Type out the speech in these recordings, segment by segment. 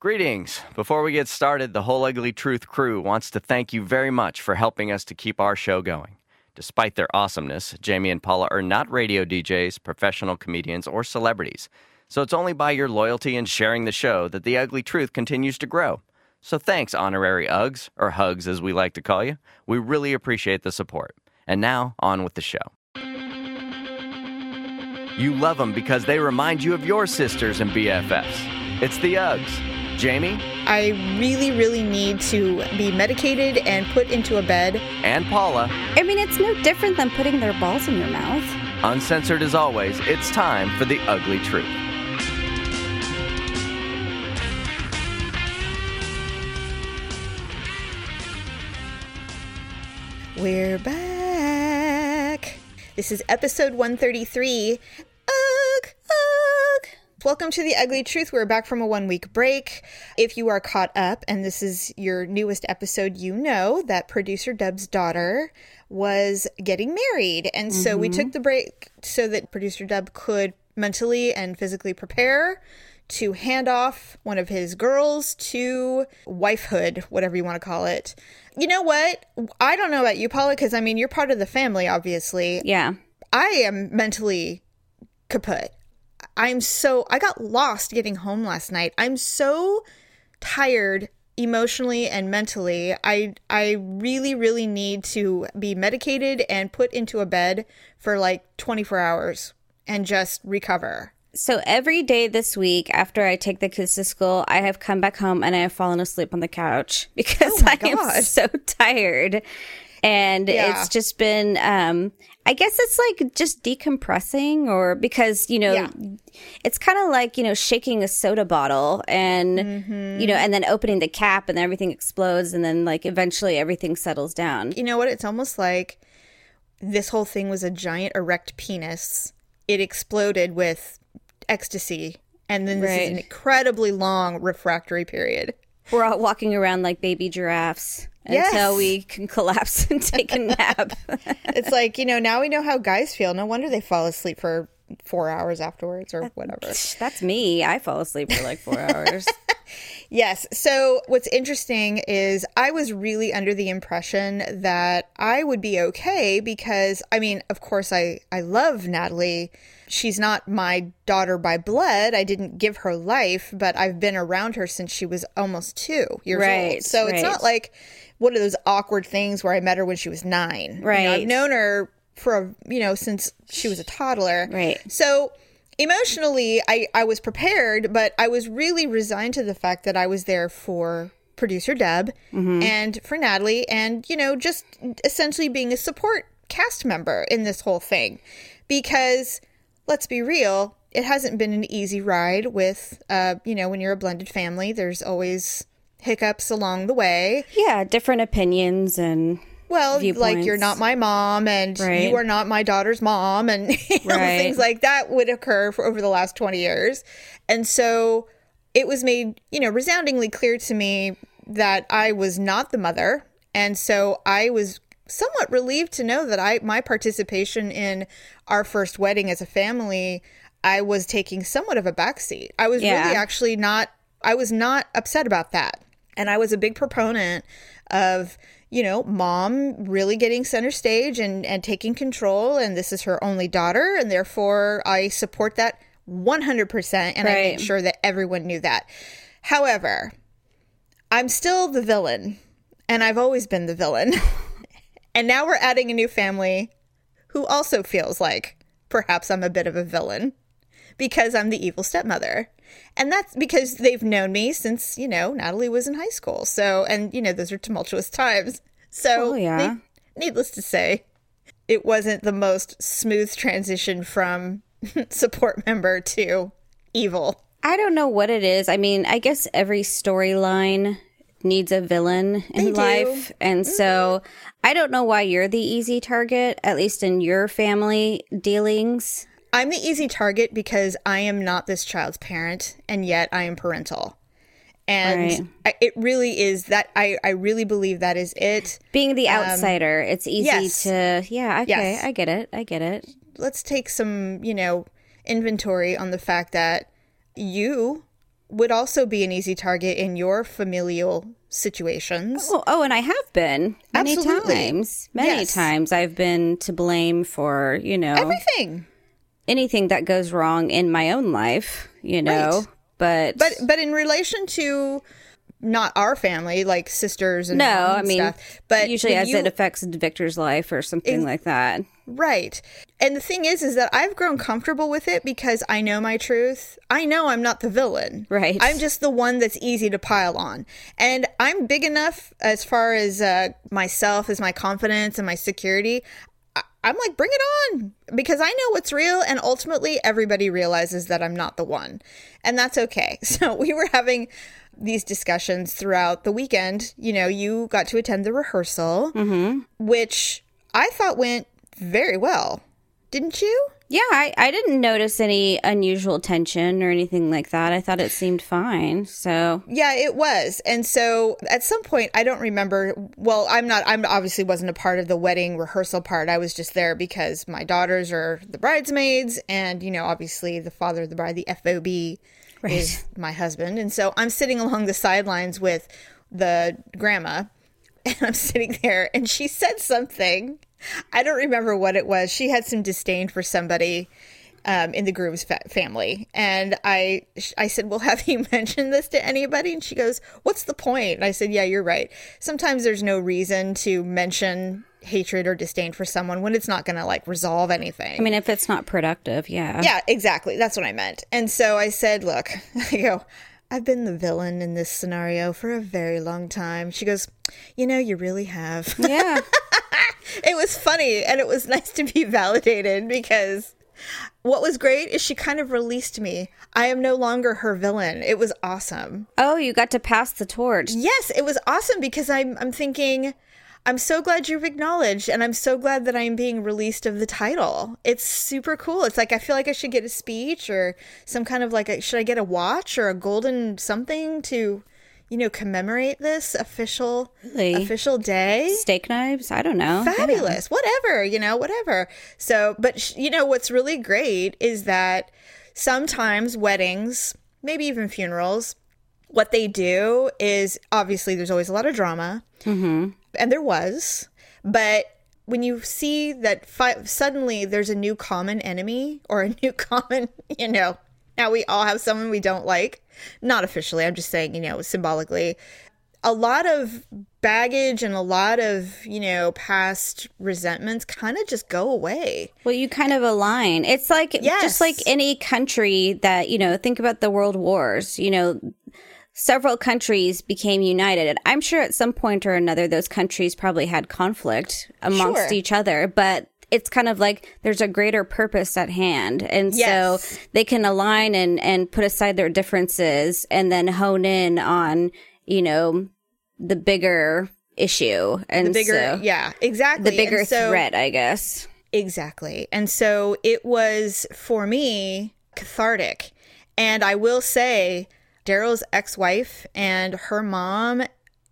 Greetings. Before we get started, the Whole Ugly Truth crew wants to thank you very much for helping us to keep our show going. Despite their awesomeness, Jamie and Paula are not radio DJs, professional comedians, or celebrities. So it's only by your loyalty and sharing the show that the Ugly Truth continues to grow. So thanks, honorary Uggs, or Hugs as we like to call you. We really appreciate the support. And now, on with the show. You love them because they remind you of your sisters and BFFs. It's the Uggs. Jamie I really, really need to be medicated and put into a bed. and Paula, I mean, it's no different than putting their balls in your mouth. uncensored as always, it's time for the ugly truth. We're back. This is episode 133. Ugh, ugh. Welcome to the Ugly Truth. We're back from a one week break. If you are caught up and this is your newest episode, you know that producer Dub's daughter was getting married. And so we took mm-hmm. the break so that producer Dub could mentally and physically prepare to hand off one of his girls to wifehood, whatever you want to call it. You know what? I don't know about you, Paula, because I mean, you're part of the family, obviously. Yeah. I am mentally kaput. I'm so, I got lost getting home last night. I'm so tired emotionally and mentally. I I really really need to be medicated and put into a bed for like 24 hours and just recover. So every day this week after I take the kids to school, I have come back home and I have fallen asleep on the couch because Oh I am so tired. And Yeah. it's just been um I guess it's like just decompressing or because, you know, Yeah. it's kind of like, you know, shaking a soda bottle and Mm-hmm. you know, and then opening the cap and then everything explodes and then like eventually everything settles down. You know what? It's almost like this whole thing was a giant erect penis. It exploded with ecstasy. And then this is an incredibly long refractory period. We're all walking around like baby giraffes Yes. until we can collapse and take a nap. It's like, you know, now we know how guys feel. No wonder they fall asleep for four hours afterwards or uh, whatever. That's me. I fall asleep for like four hours. Yes. So what's interesting is I was really under the impression that I would be okay because I mean, of course I I love Natalie. She's not my daughter by blood. I didn't give her life, but I've been around her since she was almost 2 years old. Right, So it's not like one of those awkward things where I met her when she was 9. You know, Right. I've known her for a, you know since she was a toddler. Right. So emotionally, I, I was prepared, but I was really resigned to the fact that I was there for producer Deb and for Natalie, and, you know, just essentially being a support cast member in this whole thing. Because let's be real, it hasn't been an easy ride with, uh, you know, when you're a blended family, there's always hiccups along the way. yeah, different opinions and Well, like you're not my mom, and Right. you are not my daughter's mom, and you know, Right. things like that would occur for over the last twenty years. And so it was made, you know, resoundingly clear to me that I was not the mother, and so I was somewhat relieved to know that I my participation in our first wedding as a family, I was taking somewhat of a backseat. I was Yeah. really actually not. I was not upset about that. And I was a big proponent of, you know, mom really getting center stage and, and taking control. And this is her only daughter. And therefore, I support that 100%. And I made sure that everyone knew that. However, I'm still the villain. And I've always been the villain. and now we're adding a new family who also feels like perhaps I'm a bit of a villain because I'm the evil stepmother. And that's because they've known me since, you know, Natalie was in high school. So, and, you know, those are tumultuous times. So, Oh, yeah. ne- needless to say, it wasn't the most smooth transition from support member to evil. I don't know what it is. I mean, I guess every storyline needs a villain in They do. life. And so mm-hmm. I don't know why you're the easy target, at least in your family dealings. I'm the easy target because I am not this child's parent, and yet I am parental. And Right. I, it really is that I, I really believe that is it. Being the outsider, it's easy Um, yes. to, yeah, okay, Yes. I get it. I get it. Let's take some, you know, inventory on the fact that you would also be an easy target in your familial situations. Oh, oh, and I have been many Absolutely. times. Many Yes. times I've been to blame for, you know, Everything. Anything that goes wrong in my own life, you know. Right. But But but in relation to not our family, like sisters and no, moms I mean, stuff, but usually as you- it affects Victor's life or something like that. Right. And the thing is, is that I've grown comfortable with it because I know my truth. I know I'm not the villain. Right. I'm just the one that's easy to pile on. And I'm big enough as far as uh, myself, as my confidence and my security. I'm like, bring it on because I know what's real. And ultimately, everybody realizes that I'm not the one. And that's okay. So we were having these discussions throughout the weekend. You know, you got to attend the rehearsal, mm-hmm. which I thought went very well. Didn't you? Yeah, I, I didn't notice any unusual tension or anything like that. I thought it seemed fine. So Yeah, it was. And so at some point, I don't remember. Well, I'm not, I'm obviously wasn't a part of the wedding rehearsal part. I was just there because my daughters are the bridesmaids. And, you know, obviously the father of the bride, the FOB, is my husband. And so I'm sitting along the sidelines with the grandma. And I'm sitting there and she said something. I don't remember what it was. She had some disdain for somebody um, in the groom's fa- family. And I, I said, well, have you mentioned this to anybody? And she goes, what's the point? And I said, yeah, you're right. Sometimes there's no reason to mention hatred or disdain for someone when it's not going to like resolve anything. I mean, if it's not productive, yeah. Yeah, exactly. That's what I meant. And so I said, Look, I go, I've been the villain in this scenario for a very long time. She goes, You know, you really have. Yeah. it was funny and it was nice to be validated because what was great is she kind of released me. I am no longer her villain. It was awesome. oh, you got to pass the torch. Yes, it was awesome because I'm I'm thinking I'm so glad you've acknowledged and I'm so glad that I'm being released of the title. It's super cool. It's like I feel like I should get a speech or some kind of like a, should I get a watch or a golden something to you know commemorate this official Really? official day? Steak knives? I don't know. fabulous whatever you know whatever so but sh- you know what's really great is that sometimes weddings maybe even funerals what they do is obviously there's always a lot of drama mm-hmm. And there was but when you see that fi- suddenly there's a new common enemy or a new common you know now we all have someone we don't like not officially i'm just saying you know symbolically a lot of baggage and a lot of you know past resentments kind of just go away Well, you kind of align. It's like Yes. just like any country that, you know, think about the world wars, you know, several countries became united. And I'm sure at some point or another those countries probably had conflict amongst Sure. each other, but it's kind of like there's a greater purpose at hand. And Yes. so they can align and and put aside their differences and then hone in on, you know, the bigger issue and the bigger so- yeah exactly the bigger so- threat, I guess. Exactly. And so it was for me cathartic. And I will say, Daryl's ex wife and her mom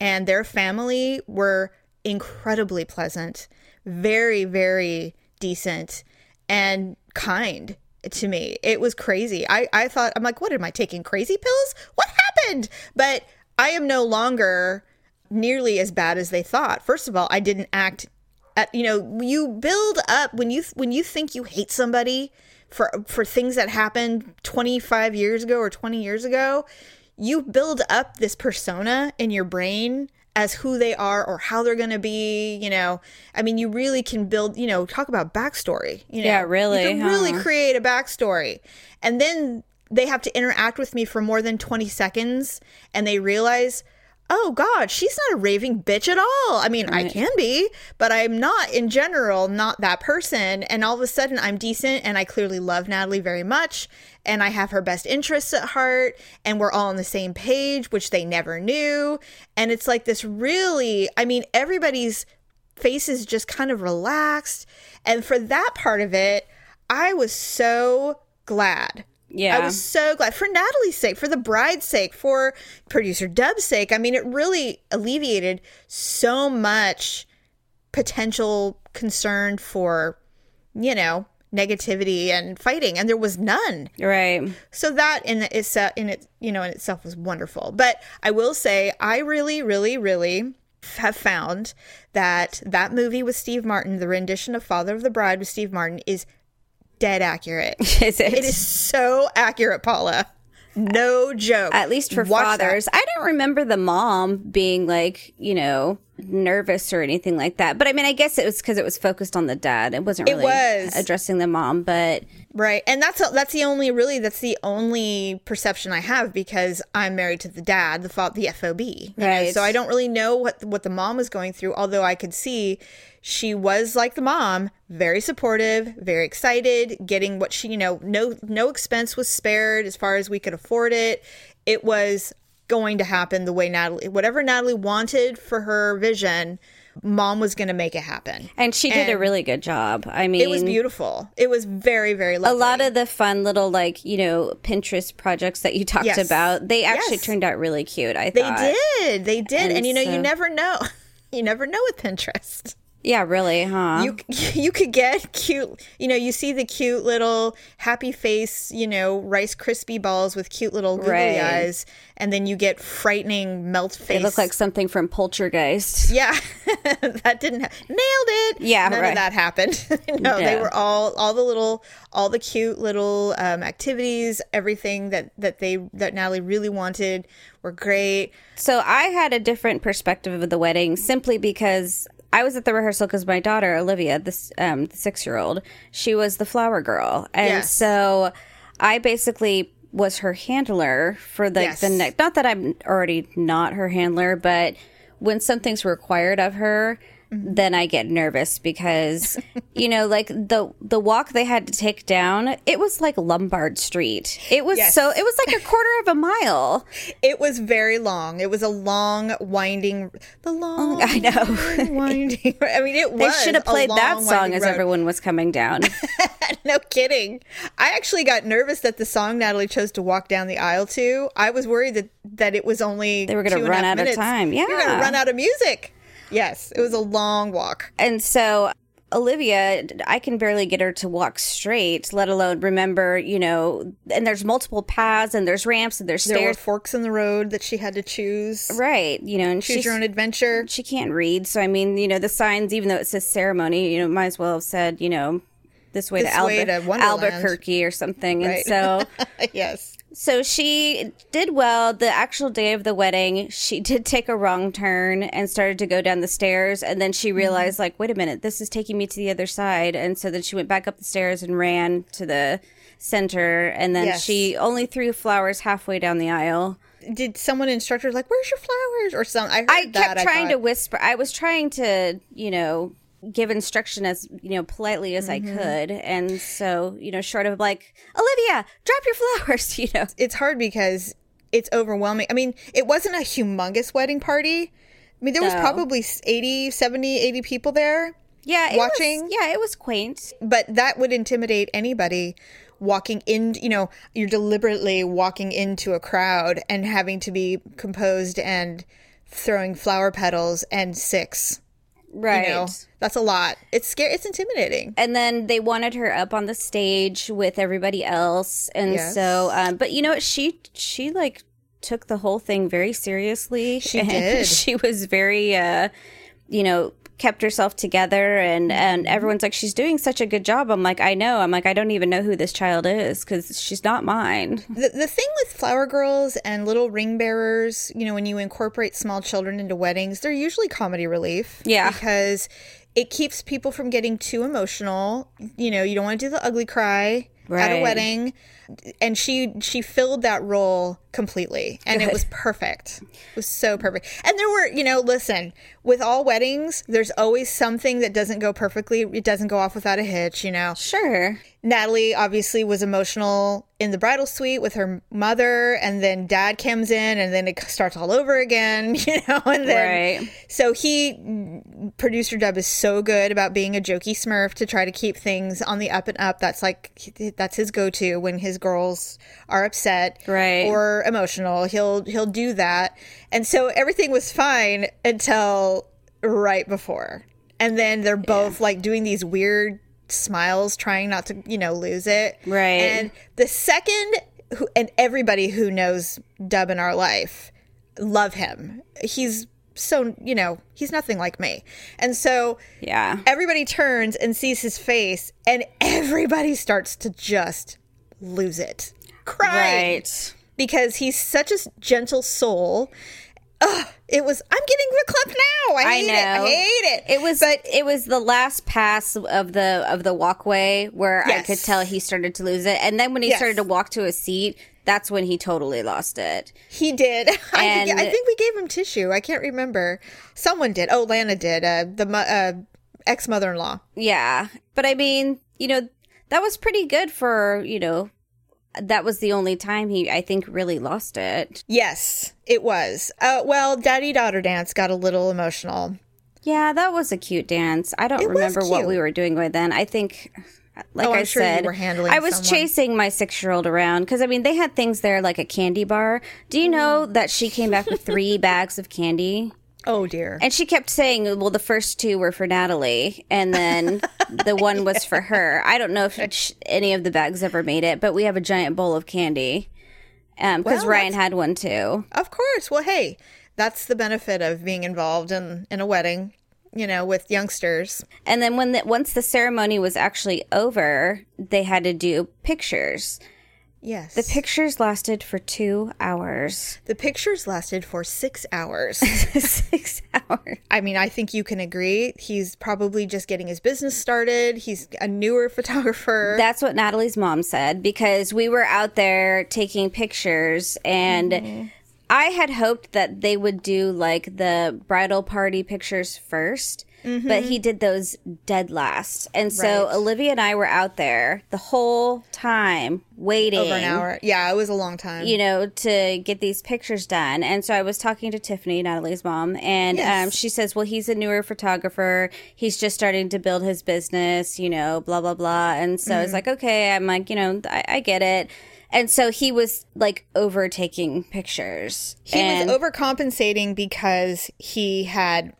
and their family were incredibly pleasant, very, very decent, and kind to me. It was crazy. I, I thought, I'm like, what am I taking crazy pills? What happened? But I am no longer nearly as bad as they thought. First of all, I didn't act at, you know, you build up when you when you think you hate somebody for for things that happened 25 years ago or 20 years ago, you build up this persona in your brain as who they are or how they're going to be, you know. I mean, you really can build, you know, talk about backstory, you know. Yeah, really, You can really create a backstory. And then they have to interact with me for more than 20 seconds and they realize, oh God, she's not a raving bitch at all. I mean, I can be, but I'm not in general, not that person. And all of a sudden I'm decent and I clearly love Natalie very much and I have her best interests at heart and we're all on the same page, which they never knew. And it's like this really, I mean, everybody's faces just kind of relaxed. And for that part of it, I was so glad. Yeah. I was so glad for Natalie's sake, for the bride's sake, for producer Dub's sake. I mean, it really alleviated so much potential concern for, you know, negativity and fighting, and there was none. Right. So that in itself, in it, you know, in itself was wonderful. But I will say, I really, really, really have found that that movie with Steve Martin, the rendition of Father of the Bride with Steve Martin, is dead accurate. Is it? It is so accurate, Paula. No joke. At least for Watch that. fathers. I don't remember the mom being like, you know, nervous or anything like that. But I mean, I guess it was because it was focused on the dad. It wasn't It really was. addressing the mom. But Right. And that's that's the only really that's the only perception I have because I'm married to the dad, the fa- the FOB. you know? Right. So I don't really know what what the mom was going through, although I could see she was like the mom, very supportive, very excited, getting what she, you know, no no expense was spared as far as we could afford it. It was going to happen the way Natalie whatever Natalie wanted for her vision, mom was going to make it happen. and she did a really good job. I mean, It was beautiful. It was very very a lot of the fun little like you know Pinterest projects that you talked Yes. about, they actually Yes. turned out really cute. I They did. They did. And, And you know, you never know. You never know with Pinterest. Yeah, really, huh? You you could get cute. You know, you see the cute little happy face. You know, Rice Krispie balls with cute little googly Right. eyes, and then you get frightening melt face. they look like something from Poltergeist. yeah, that didn't ha- nailed it. Yeah, none right. of that happened. no, they were all all the little all the cute little um, activities, everything that that they that Natalie really wanted were great. So I had a different perspective of the wedding simply because I was at the rehearsal because my daughter Olivia, this um, the six year old, she was the flower girl, and Yes. so I basically was her handler for the Yes. the next. Not that I'm already not her handler, but when something's required of her. Mm-hmm. Then I get nervous because, you know, like the the walk they had to take down, it was like Lombard Street. It was Yes. so it was like a quarter of a mile. It was very long. It was a long, winding, the long, I know. winding. I mean, it was. They should have played that song as road. everyone was coming down. no kidding. I actually got nervous that the song Natalie chose to walk down the aisle to. I was worried that that it was only They were gonna two run out of minutes. time. you're gonna Yeah. run out of music. Yes, it was a long walk. and so Olivia, I can barely get her to walk straight, let alone remember, you know, and there's multiple paths and there's ramps and there's There were stairs. forks in the road that she had to choose. Right, you know, and Choose she's, your own adventure. she can't read. So, I mean, you know, the signs, even though it says ceremony, you know, might as well have said, you know, this way This to, way to Albuquerque or something. And so yes. So she did well. The actual day of the wedding, she did take a wrong turn and started to go down the stairs. And then Mm-hmm. she realized, like, wait a minute, this is taking me to the other side. And so then she went back up the stairs and ran to the center. And then Yes. she only threw flowers halfway down the aisle. Did someone instruct her like, "Where's your flowers?" or something? I, I that, kept trying to whisper. I was trying to, you know, give instruction as you know politely as Mm-hmm. I could, and so you know, short of like Olivia, drop your flowers, you know. it's hard because it's overwhelming. I mean, it wasn't a humongous wedding party. I mean, there was No. probably 80, 70, 80 people there, Yeah, it Watching- Was, yeah, it was quaint. but that would intimidate anybody walking in, you know, you're deliberately walking into a crowd and having to be composed and throwing flower petals and six. Right. You know, that's a lot. It's scary. It's intimidating. and then they wanted her up on the stage with everybody else and Yes. so um but you know what she she like took the whole thing very seriously She did. she was very uh you know kept herself together and Mm-hmm. and everyone's like she's doing such a good job i'm like i know i'm like i don't even know who this child is because she's not mine The, the thing with flower girls and little ring bearers, you know, when you incorporate small children into weddings, they're usually comedy relief. Yeah. Because it keeps people from getting too emotional. You know, you don't want to do the ugly cry at a wedding. And she she filled that role completely. And it was perfect. It was so perfect. And there were, you know, listen, with all weddings, there's always something that doesn't go perfectly. It doesn't go off without a hitch, you know. sure Natalie obviously was emotional in the bridal suite with her mother, and then dad comes in, and then it starts all over again, you know. And then, Right. so he, producer Dub is so good about being a jokey Smurf to try to keep things on the up and up. That's like that's his go-to when his girls are upset, Right. or emotional. He'll he'll do that, and so everything was fine until right before, and then they're both like doing these weird smiles, trying not to, you know, lose it. Right. And the second, who, and everybody who knows Dub in our life love him. He's so, you know, he's nothing like me. And so Yeah. everybody turns and sees his face, and everybody starts to just lose it. Crying Right. because he's such a gentle soul. Ugh, it was. I'm getting the clip now. I I hate it. I hate it. It was but it was the last pass of the of the walkway where I could tell he started to lose it. And then when he Yes. started to walk to a seat, that's when he totally lost it. He did. I, think, And- I think we gave him tissue. I can't remember. Someone did. Oh, Lana did. Uh, the uh, ex mother in law. Yeah. But I mean, you know, that was pretty good for, you know, that was the only time he I think really lost it. Yes, it was. Uh, well, daddy daughter dance got a little emotional. Yeah, that was a cute dance. I don't It remember what we were doing by then. I think, like Oh, I sure you said, were handling I was someone. chasing my six year old around because I mean they had things there like a candy bar. Do you know that she came back with three bags of candy? Oh dear. And she kept saying, "Well, the first two were for Natalie, and then the one was for her." I don't know if sh- any of the bags ever made it, but we have a giant bowl of candy um, because Well, Ryan had one too. Of course. Well, hey, that's the benefit of being involved in in a wedding. You know, with youngsters. And then when the, once the ceremony was actually over, they had to do pictures. Yes. The pictures lasted for two hours. The pictures lasted for six hours. Six hours. I mean, I think you can agree. He's probably just getting his business started. He's a newer photographer. That's what Natalie's mom said because we were out there taking pictures and mm-hmm. I had hoped that they would do like the bridal party pictures 1st But he did those dead last. And so Right. Olivia and I were out there the whole time waiting. over an hour. Yeah, it was a long time. you know, to get these pictures done. And so I was talking to Tiffany, Natalie's mom, and um, she says, well, he's a newer photographer. He's just starting to build his business, you know, blah, blah, blah. And so Mm-hmm. it's like, okay, I'm like, you know, I, I get it. And so he was like overtaking pictures. he and was overcompensating because he had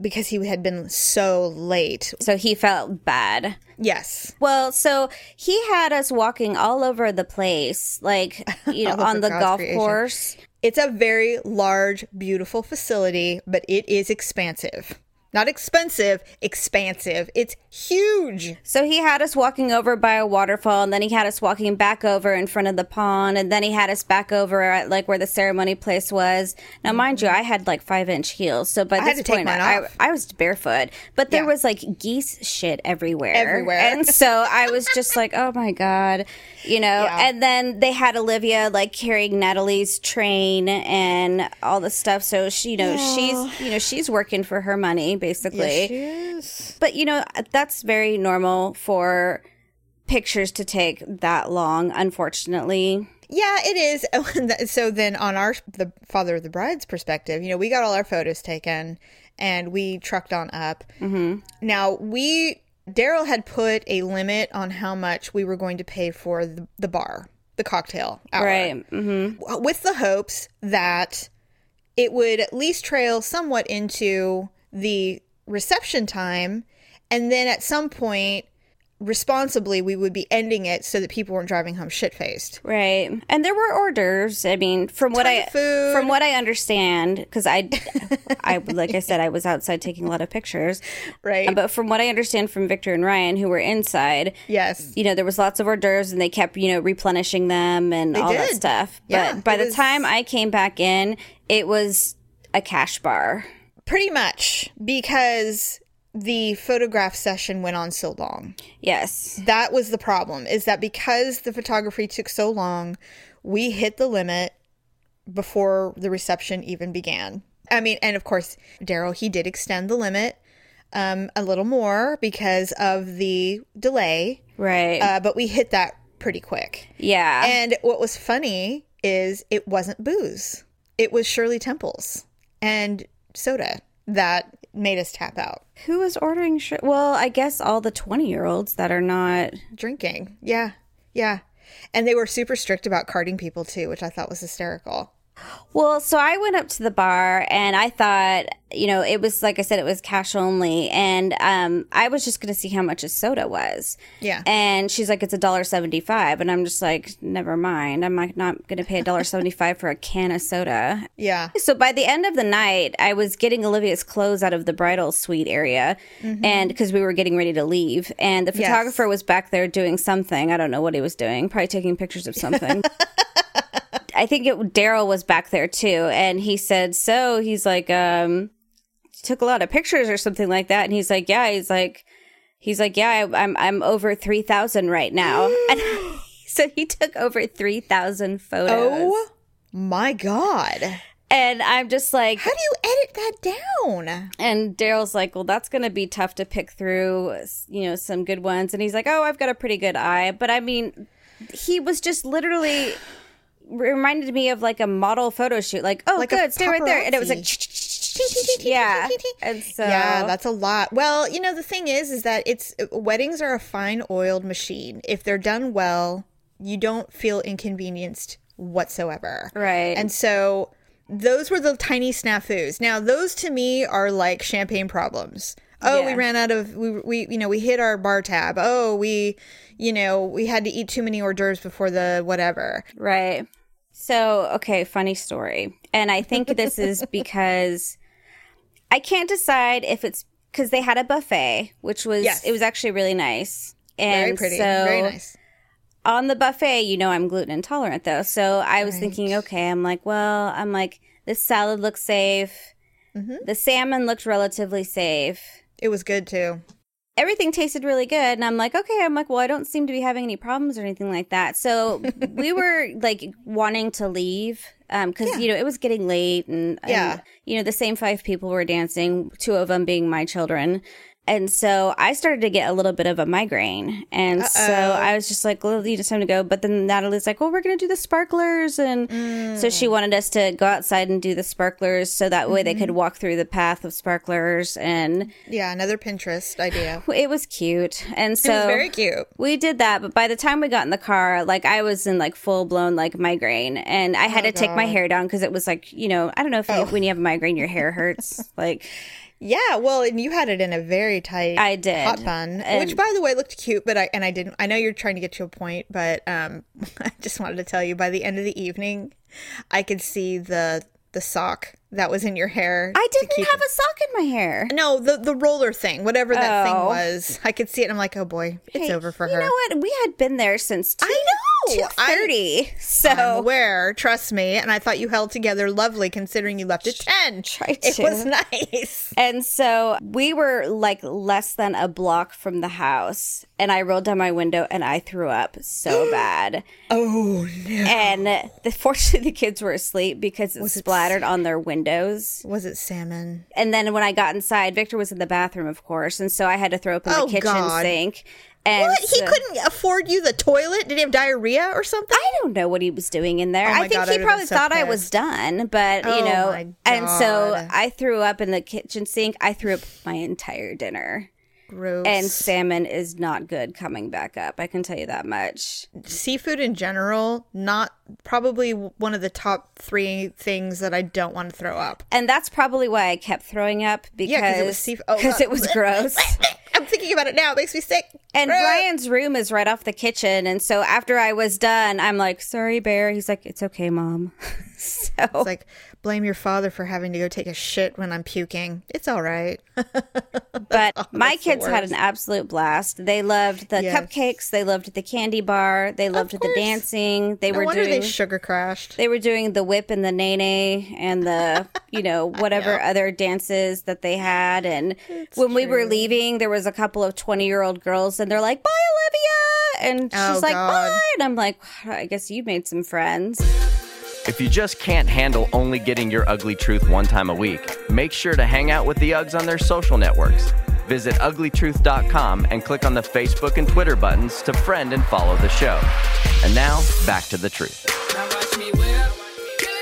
because he had been so late. so he felt bad. Yes. Well, so he had us walking all over the place, like, you know, on the God's golf creation. course. It's a very large, beautiful facility, but it is expansive. Not expensive, expansive. It's huge. So he had us walking over by a waterfall, and then he had us walking back over in front of the pond, and then he had us back over at like where the ceremony place was. Now, mind you, I had like five inch heels, so by. I this point, I. I was barefoot, but there Yeah. was like geese shit everywhere, Everywhere. and so I was just like, oh my god, you know. Yeah. And then they had Olivia like carrying Natalie's train and all the stuff, so she, you know, she's you know she's working for her money basically. Yes. But you know, that's very normal for pictures to take that long, unfortunately. Yeah, it is. So then, on our the father of the bride's perspective, you know, we got all our photos taken, and we trucked on up. Mm-hmm. Now we Daryl had put a limit on how much we were going to pay for the, the bar, the cocktail hour, Right. hmm with the hopes that it would at least trail somewhat into the reception time, and then at some point, responsibly, we would be ending it so that people weren't driving home shit faced. Right. And there were orders. I mean, from what I from what I understand, because I, I like I said, I was outside taking a lot of pictures. Right. But from what I understand from Victor and Ryan, who were inside, Yes. you know, there was lots of hors d'oeuvres and they kept, you know, replenishing them and all that stuff. Yeah, but by the was- time I came back in, it was a cash bar. Pretty much because the photograph session went on so long. Yes. That was the problem is that because the photography took so long, we hit the limit before the reception even began. I mean, and of course, Daryl, he did extend the limit um, a little more because of the delay, Right. uh, but we hit that pretty quick. yeah. And what was funny is it wasn't booze. It was Shirley Temples and soda that made us tap out. Who was ordering? Sh- well, I guess all the twenty-year-olds that are not. Drinking. Yeah. Yeah. And they were super strict about carding people too, which I thought was hysterical. Well, so I went up to the bar and I thought, you know, it was like I said, it was cash only, and um, I was just going to see how much a soda was. Yeah. And she's like, it's a dollar seventy five, and I'm just like, never mind. I'm like not going to pay a dollar seventy five for a can of soda. Yeah. So by the end of the night, I was getting Olivia's clothes out of the bridal suite area, and because we were getting ready to leave, and the Mm-hmm. Yes. photographer was back there doing something. I don't know what he was doing, probably taking pictures of something. I think it Daryl was back there too, and he said, "So he's like, um, took a lot of pictures or something like that." And he's like, "Yeah." He's like, he's like, "Yeah, I, I'm I'm over three thousand right now." and so he took over three thousand photos. Oh my god. And I'm just like, How do you edit that down? and Daryl's like, well, that's going to be tough to pick through, you know, some good ones. And he's like, oh, I've got a pretty good eye. But I mean, he was just literally reminded me of like a model photo shoot. Like, oh, Like good, stay right there. And it was like, yeah. And so, Yeah, that's a lot. Well, you know, the thing is, is that it's weddings are a fine oiled machine. If they're done well, you don't feel inconvenienced whatsoever. Right. And so those were the tiny snafus. Now, those to me are like champagne problems. Oh, we ran out of we we you know, we hit our bar tab. Oh, we you know, we had to eat too many hors d'oeuvres before the whatever. Right. So, okay, funny story. And I think this is because I can't decide if it's because they had a buffet, which was, Yes. it was actually really nice. And Very pretty. So Very nice. on the buffet, you know, I'm gluten intolerant though. So I was thinking, okay, I'm like, well, I'm like, this salad looks safe. Mm-hmm. The salmon looked relatively safe. It was good too. Everything tasted really good. And I'm like, okay, I'm like, well, I don't seem to be having any problems or anything like that. So we were like wanting to leave um, because, Yeah. you know, it was getting late. And, and, Yeah. you know, the same five people were dancing, two of them being my children. And so I started to get a little bit of a migraine. And so I was just like, well, you just time to go. But then Natalie's like, well, we're going to do the sparklers. And so she mm. wanted us to go outside and do the sparklers so that way they could mm-hmm. walk through the path of sparklers. And Yeah, another Pinterest idea. it was cute. And so it was very cute. we did that, but by the time we got in the car, like I was in like full blown like migraine, and I had oh, to take my hair down because it was like you know I don't know if you, oh. when you have a migraine your hair hurts. like Yeah, well, and you had it in a very tight I did. hot bun, And- which by the way looked cute, but I and I didn't. I know you're trying to get to a point, but um, I just wanted to tell you by the end of the evening, I could see the the sock that was in your hair. I didn't have a sock in my hair. no the the roller thing, whatever that thing Oh. was. I could see it. and I'm like, oh boy, it's Hey, over for you her. You know what? We had been there since two, I know. Oh, two I- thirty. So I'm aware, trust me, and I thought you held together lovely considering you left at ten. Tried It was nice. And so we were like less than a block from the house, and I rolled down my window and I threw up so bad. Oh no! And the, fortunately, the kids were asleep because it splattered on their windows. Was it salmon? And then when I got inside, Victor was in the bathroom, of course, and so I had to throw open Oh, the kitchen God. sink. And What? He so- couldn't afford you the toilet? Did he have diarrhea or something? I don't know what he was doing in there. Oh I think God, he probably so thought I was done, but Oh you know, and so I threw up in the kitchen sink. I threw up my entire dinner. Gross. And salmon is not good coming back up. I can tell you that much. seafood in general, not probably one of the top three things that I don't want to throw up. And that's probably why I kept throwing up because Yeah, it was seafood. Oh, because it was gross. I'm thinking about it now. It makes me sick. And Gross. Brian's room is right off the kitchen, and so after I was done, I'm like, "Sorry, Bear." He's like, "It's okay, Mom." so It's like blame your father for having to go take a shit when I'm puking. It's all right. But my kids had an absolute blast. They loved the Yes. cupcakes. They loved the candy bar. They loved the dancing. They No were doing. they sugar crashed. they were doing the whip and the nene and the you know whatever other dances that they had and when we were leaving there was a couple of 20 year old girls and they're like bye olivia and she's Oh, like God. bye and i'm like i guess you made some friends If you just can't handle only getting your ugly truth one time a week, make sure to hang out with the Uggs on their social networks. Visit uglytruth.com and click on the Facebook and Twitter buttons to friend and follow the show. And now, back to the truth. Now watch me whip.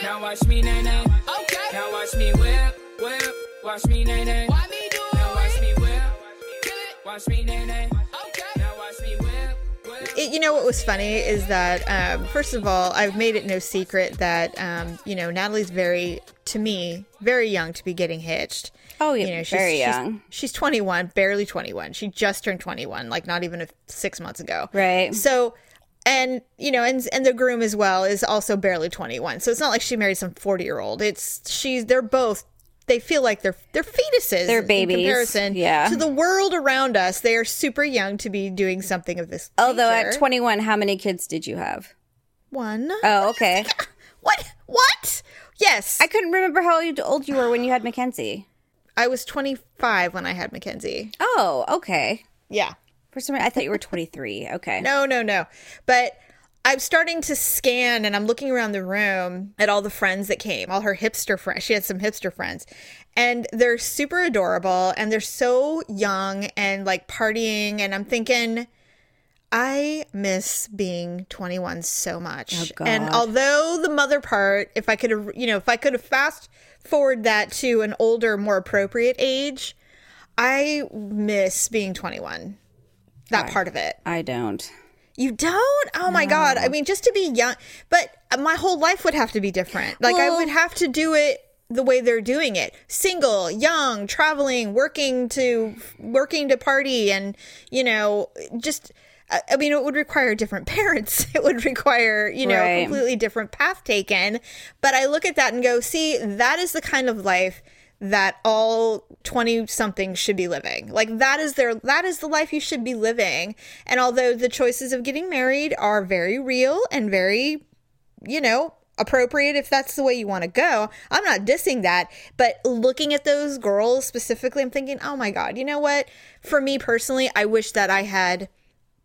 Now watch me nay nay. Okay. Now watch me whip, whip. Watch me nay nay. Why me do it? Now watch me whip. Watch me nay nay. Okay. It, you know what was funny is that um, first of all, I've made it no secret that um, you know Natalie's very, to me, very young to be getting hitched. Oh, yeah, you know, she's, very she's- young. She's, 21, barely 21. She just turned 21, like not even a, six months ago. Right. So, and you know, and and the groom as well is also barely 21. So it's not like she married some 40 year old. It's she's they're both. They feel like they're they're fetuses. They're babies. in comparison yeah. to the world around us. They are super young to be doing something of this. Although at 21, how many kids did you have? one. Oh, okay. What? What? Yes. I couldn't remember how old- old you were when you had Mackenzie. I was 25 when I had Mackenzie. Oh, okay. Yeah. For some reason, I thought you were 23. Okay. No, no, no. But I'm starting to scan and I'm looking around the room at all the friends that came, all her hipster friends. She had some hipster friends. And they're super adorable and they're so young and like partying. And I'm thinking, I miss being 21 so much. Oh, God. And although the mother part, if I could have, you know, if I could have fast forward that to an older, more appropriate age, I miss being 21. That part of it. I don't. You don't? Oh my god. I mean, just to be young, but my whole life would have to be different. Like I would have to do it the way they're doing it. Single, young, traveling, working to working to party and, you know, just I mean, it would require different parents. It would require, you know, a completely different path taken. But I look at that and go, see, that is the kind of life that all 20 somethings should be living. Like that is their that is the life you should be living. And although the choices of getting married are very real and very you know, appropriate if that's the way you want to go. I'm not dissing that, but looking at those girls specifically, I'm thinking, "Oh my god, you know what? For me personally, I wish that I had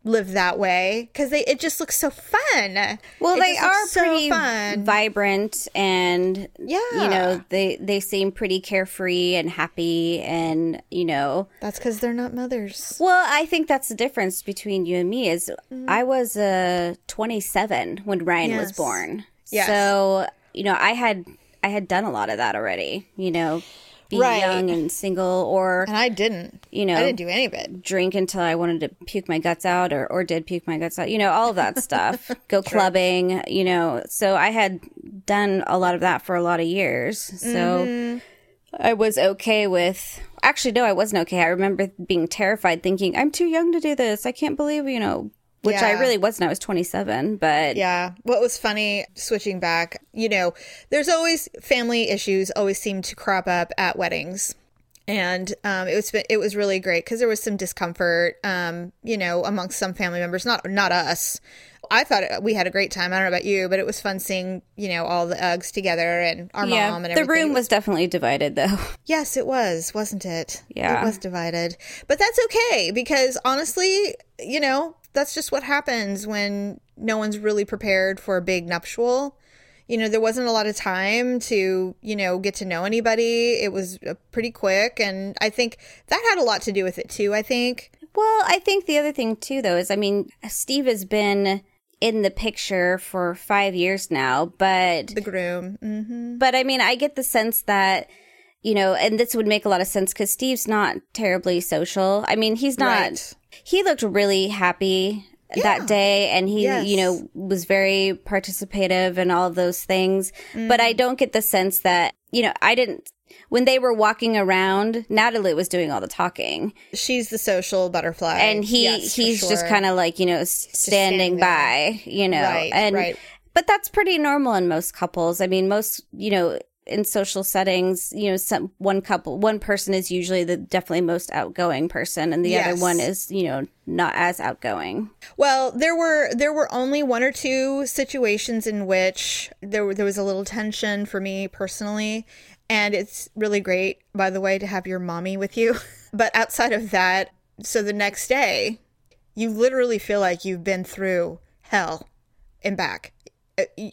lived that way cuz they it just looks so fun." Well, It they are so pretty fun. vibrant, and Yeah. you know they they seem pretty carefree and happy, and you know. That's cuz they're not mothers. Well, I think that's the difference between you and me. Is Mm-hmm. I was uh, 27 when Ryan was born, Yes. so you know I had I had done a lot of that already. You know, be Right. young and single, or And I didn't. you know, I didn't do any of it. drink until I wanted to puke my guts out or, or did puke my guts out, you know, all of that stuff. Go clubbing, you know. So I had done a lot of that for a lot of years. So Mm-hmm. I was okay with actually no, I wasn't okay. I remember being terrified thinking, I'm too young to do this. I can't believe, you know, which I really wasn't. I was 27, but Yeah. What was funny, switching back, you know, there's always family issues always seem to crop up at weddings. And um, it was it was really great because there was some discomfort, um, you know, amongst some family members, not not us. I thought it, we had a great time. I don't know about you, but it was fun seeing you know all the Uggs together and our yeah, mom and the everything. room was definitely divided though. Yes, it was, wasn't it? Yeah. It was divided. But that's okay because honestly, you know, that's just what happens when no one's really prepared for a big nuptial. You know, there wasn't a lot of time to, you know, get to know anybody. It was uh, pretty quick. And I think that had a lot to do with it too, I think. Well, I think the other thing too, though, is I mean, Steve has been in the picture for five years now, but The groom. hmm but I mean, I get the sense that you know, and this would make a lot of sense because Steve's not terribly social. I mean, he's not. Right. He looked really happy Yeah. that day, and he, Yes. you know, was very participative and all of those things. But Mm. I don't get the sense that you know, I didn't. When they were walking around, Natalie was doing all the talking, She's the social butterfly. and he Yes, he's just kind of like you know standing standing by you know Right, and right. but that's pretty normal in most couples i mean most you know in social settings you know some one couple one person is usually the definitely most outgoing person and the other one is you know not as outgoing Well, there were there were only one or two situations in which there there was a little tension for me personally, and it's really great, by the way, to have your mommy with you. But outside of that, so the next day, you literally feel like you've been through hell and back,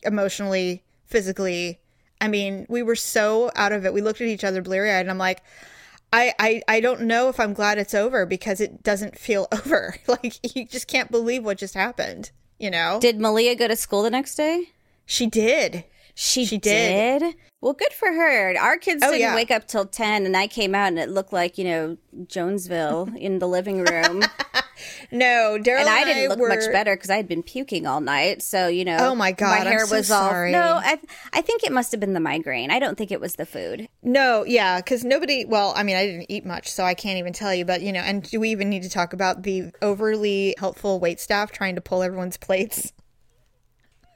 emotionally, physically. I mean, we were so out of it. We looked at each other bleary eyed, and I'm like, I, I I don't know if I'm glad it's over because it doesn't feel over. Like you just can't believe what just happened. You know, did malia go to school the next day she did. She, She did. well good for her our kids Oh, didn't yeah. wake up till 10 and i came out and it looked like you know jonesville in the living room No, Daryl and I didn't look were, much better because I had been puking all night. So you know, Oh my God, my I'm hair so was all. sorry. No, I I think it must have been the migraine. I don't think it was the food. No, yeah, because nobody. Well, I mean, I didn't eat much, so I can't even tell you. But you know, and do we even need to talk about the overly helpful wait staff trying to pull everyone's plates?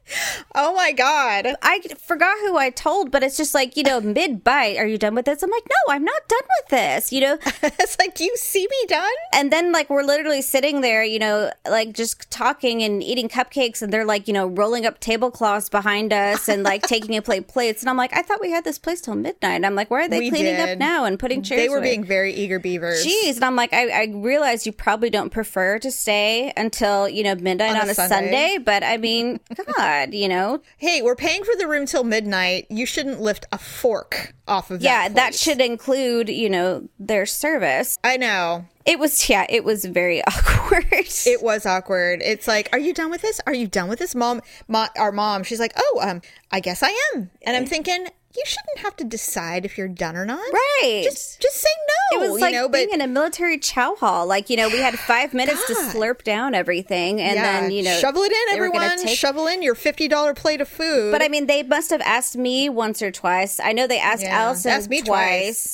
Oh my god! I forgot who I told, but it's just like you know, mid bite. Are you done with this? I'm like, no, I'm not done with this. You know, it's like, you see me done? and then like we're literally sitting there, you know, like just talking and eating cupcakes, and they're like, you know, rolling up tablecloths behind us and like taking a plate plates, and I'm like, I thought we had this place till midnight. And I'm like, why are they We cleaning up now and putting chairs? They were away? being very eager beavers. Jeez, and I'm like, I, I realize you probably don't prefer to stay until you know midnight On a a Sunday. Sunday. but I mean, God, you know, Hey, we're paying for the room till midnight. You shouldn't lift a fork off of that. yeah, that should include you know their service. I know. It was yeah, it was very awkward. It was awkward. It's like, are you done with this? Are you done with this, mom? Mo- our mom, she's like, oh, um, I guess I am. And I'm thinking, you shouldn't have to decide if you're done or not. Right. Just, just say no. it was like know, being but in a military chow hall. Like you know, we had five minutes to slurp down everything, and yeah, then you know, shovel it in, they were gonna everyone. take- Shovel in your fifty dollar plate of food. But I mean, they must have asked me once or twice. I know they asked Yeah, Allison asked me twice,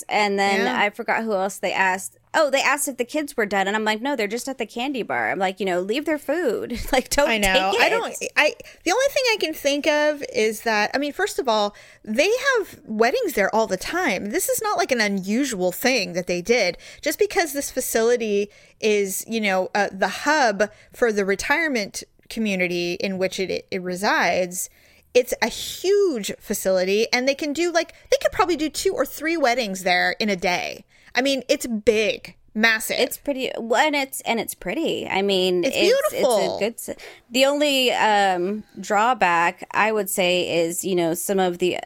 twice. and then Yeah. I forgot who else they asked. Oh, they asked if the kids were done, and I'm like, no, they're just at the candy bar. I'm like, you know, leave their food. like, don't. I know. I don't. I the only thing I can think of is that I mean, first of all, they have weddings there all the time. This is not like an unusual thing that they did. Just because this facility is, you know, uh, the hub for the retirement community in which it, it resides. It's a huge facility, and they can do like they could probably do two or three weddings there in a day. I mean, it's big, massive. It's pretty, well, and it's and it's pretty. I mean, It's It's, beautiful. a good. The only um, drawback I would say is you know some of the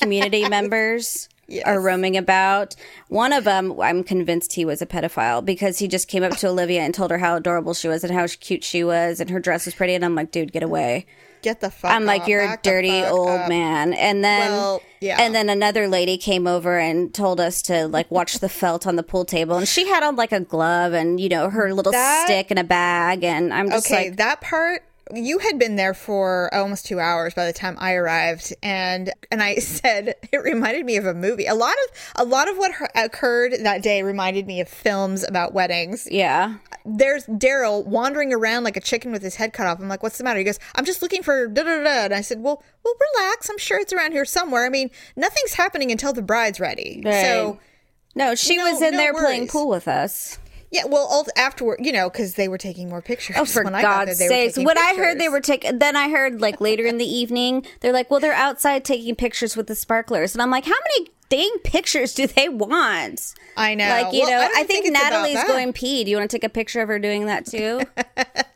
community members. Are roaming about. One of them, I'm convinced he was a pedophile because he just came up to Olivia and told her how adorable she was and how cute she was and her dress was pretty. And I'm like, dude, get away. Get the fuck. I'm like, you're a dirty old up. man. And then, Well, yeah. and then another lady came over and told us to like watch the felt on the pool table, and she had on like a glove and you know her little That- stick and a bag, and I'm just okay, like, that part you had been there for almost two hours by the time I arrived, and and I said it reminded me of a movie. A lot of a lot of what occurred that day reminded me of films about weddings. yeah, There's Daryl wandering around like a chicken with his head cut off. I'm like, what's the matter? He goes, I'm just looking for da da da. And I said, well, well, relax. I'm sure it's around here somewhere. I mean, nothing's happening until the bride's ready. So. no, she No, was in no there playing pool with us. Yeah, well, all afterward, you know, because they were taking more pictures. Oh, for When I got God's they were sakes! taking When I heard they were taking, then I heard like later in the evening, they're like, well, they're outside taking pictures with the sparklers, and I'm like, how many dang pictures do they want? I know. Like you Well, know, I I, think, think Natalie's going pee. Do you want to take a picture of her doing that too?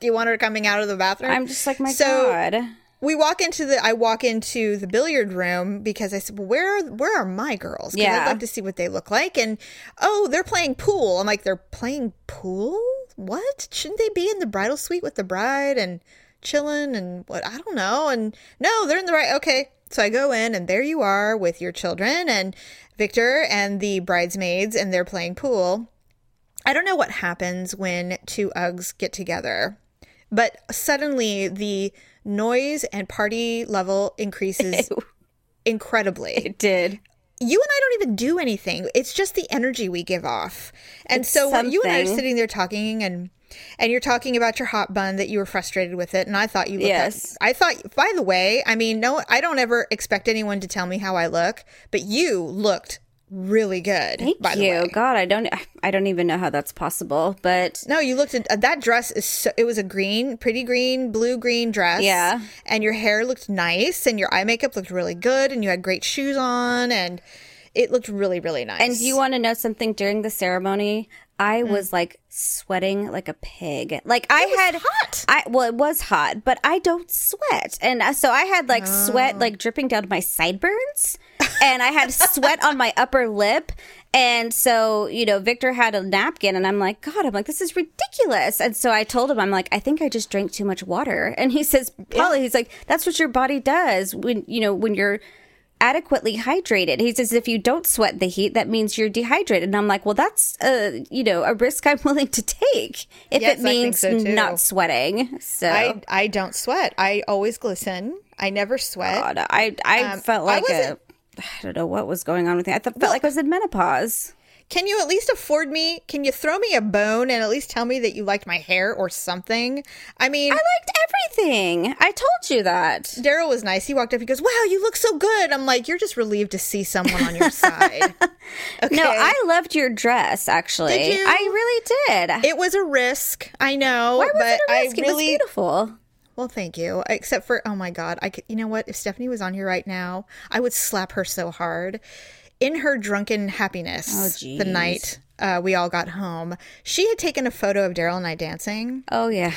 Do you want her coming out of the bathroom? I'm just like, my So, God. We walk into the. I walk into the billiard room because I said, "Well, where are where are my girls? Yeah. I'd like to see what they look like." And oh, they're playing pool. I'm like, they're playing pool. What? Shouldn't they be in the bridal suite with the bride and chilling and what? I don't know. And no, they're in the right. Okay, so I go in and there you are with your children and Victor and the bridesmaids, and they're playing pool. I don't know what happens when two Uggs get together, but suddenly the noise and party level increases incredibly. It did You and I don't even do anything. It's just the energy we give off. And so when you and I are sitting there talking and and you're talking about your hot bun that you were frustrated with it and I thought you looked Yes. I thought by the way, I mean no I don't ever expect anyone to tell me how I look, but you looked really good. thank by the you. God, I don't. I don't even know how that's possible, but No, you looked at uh, that dress is so, it was a green, pretty green, blue green dress. Yeah. And your hair looked nice and your eye makeup looked really good and you had great shoes on and it looked really really nice. And you want to know something? During the ceremony, I was like sweating like a pig. Like I had hot. I well, it was hot, but I don't sweat, and uh, so I had like Oh. sweat like dripping down my sideburns, and I had sweat on my upper lip. And so, you know, Victor had a napkin, and I'm like, God, I'm like, this is ridiculous. And so I told him, I'm like, I think I just drank too much water. And he says, Polly, he's like, that's what your body does when, you know, when you're adequately hydrated. He says, if you don't sweat the heat, that means you're dehydrated. And I'm like, well, that's, a, you know, a risk I'm willing to take if Yes, it means so, not sweating. So I I don't sweat. I always glisten. I never sweat. God, I, I Um, felt like a, I don't know what was going on with me. I th- felt like I was in menopause. Can you at least afford me? Can you throw me a bone and at least tell me that you liked my hair or something? I mean, I liked everything. I told you that. Daryl was nice. He walked up. He goes, "Wow, you look so good." I'm like, "You're just relieved to see someone on your side." Okay. No, I loved your dress. Actually, Did you? I really did. It was a risk, I know, Why was but it a risk? I It was really beautiful. Well, thank you. Except for, oh my god, I could, you know what? If Stephanie was on here right now, I would slap her so hard. In her drunken happiness, Oh, the night uh, we all got home, she had taken a photo of Daryl and I dancing. Oh yeah.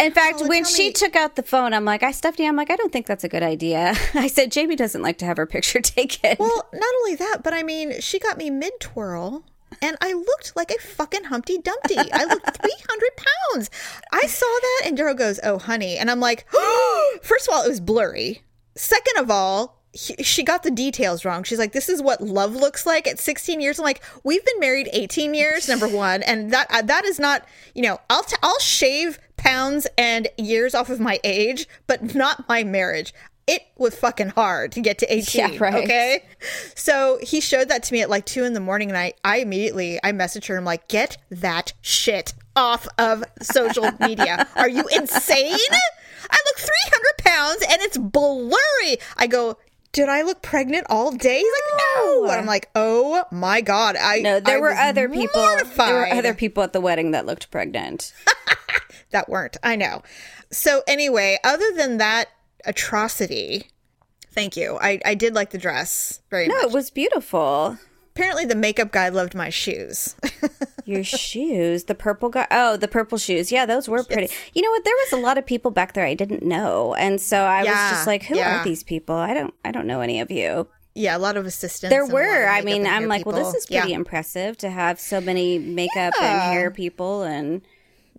In fact, Oh, when she me- took out the phone, I'm like, I Stephanie, I'm like, I don't think that's a good idea. I said Jamie doesn't like to have her picture taken. Well, not only that, but I mean, she got me mid twirl. And I looked like a fucking Humpty Dumpty. I looked 300 pounds. I saw that, and Daryl goes, Oh, honey. And I'm like, First of all, it was blurry. Second of all, he- she got the details wrong. She's like, This is what love looks like at 16 years. I'm like, We've been married 18 years, number one. And that uh, that is not, you know, I'll, t- I'll shave pounds and years off of my age, but not my marriage. It was fucking hard to get to 18. Yeah, right. Okay. So he showed that to me at like two in the morning, and I, I immediately I messaged her. I'm like, get that shit off of social media. Are you insane? I look 300 pounds and it's blurry. I go. Did I look pregnant all day? He's like, no. And I'm like, oh my god. I no, there I were other people. There were other people at the wedding that looked pregnant. that weren't. I know. So anyway, other than that atrocity, thank you. I I did like the dress very No, much. No, it was beautiful. Apparently, the makeup guy loved my shoes. Your shoes, the purple guy. Oh, the purple shoes. Yeah, those were pretty. You know what? There was a lot of people back there I didn't know, and so I Yeah, was just like, "Who yeah. are these people? I don't, I don't know any of you." yeah, a lot of assistants. There and a lot of were. I mean, I'm like, well, this is pretty Yeah. impressive to have so many makeup and hair people, and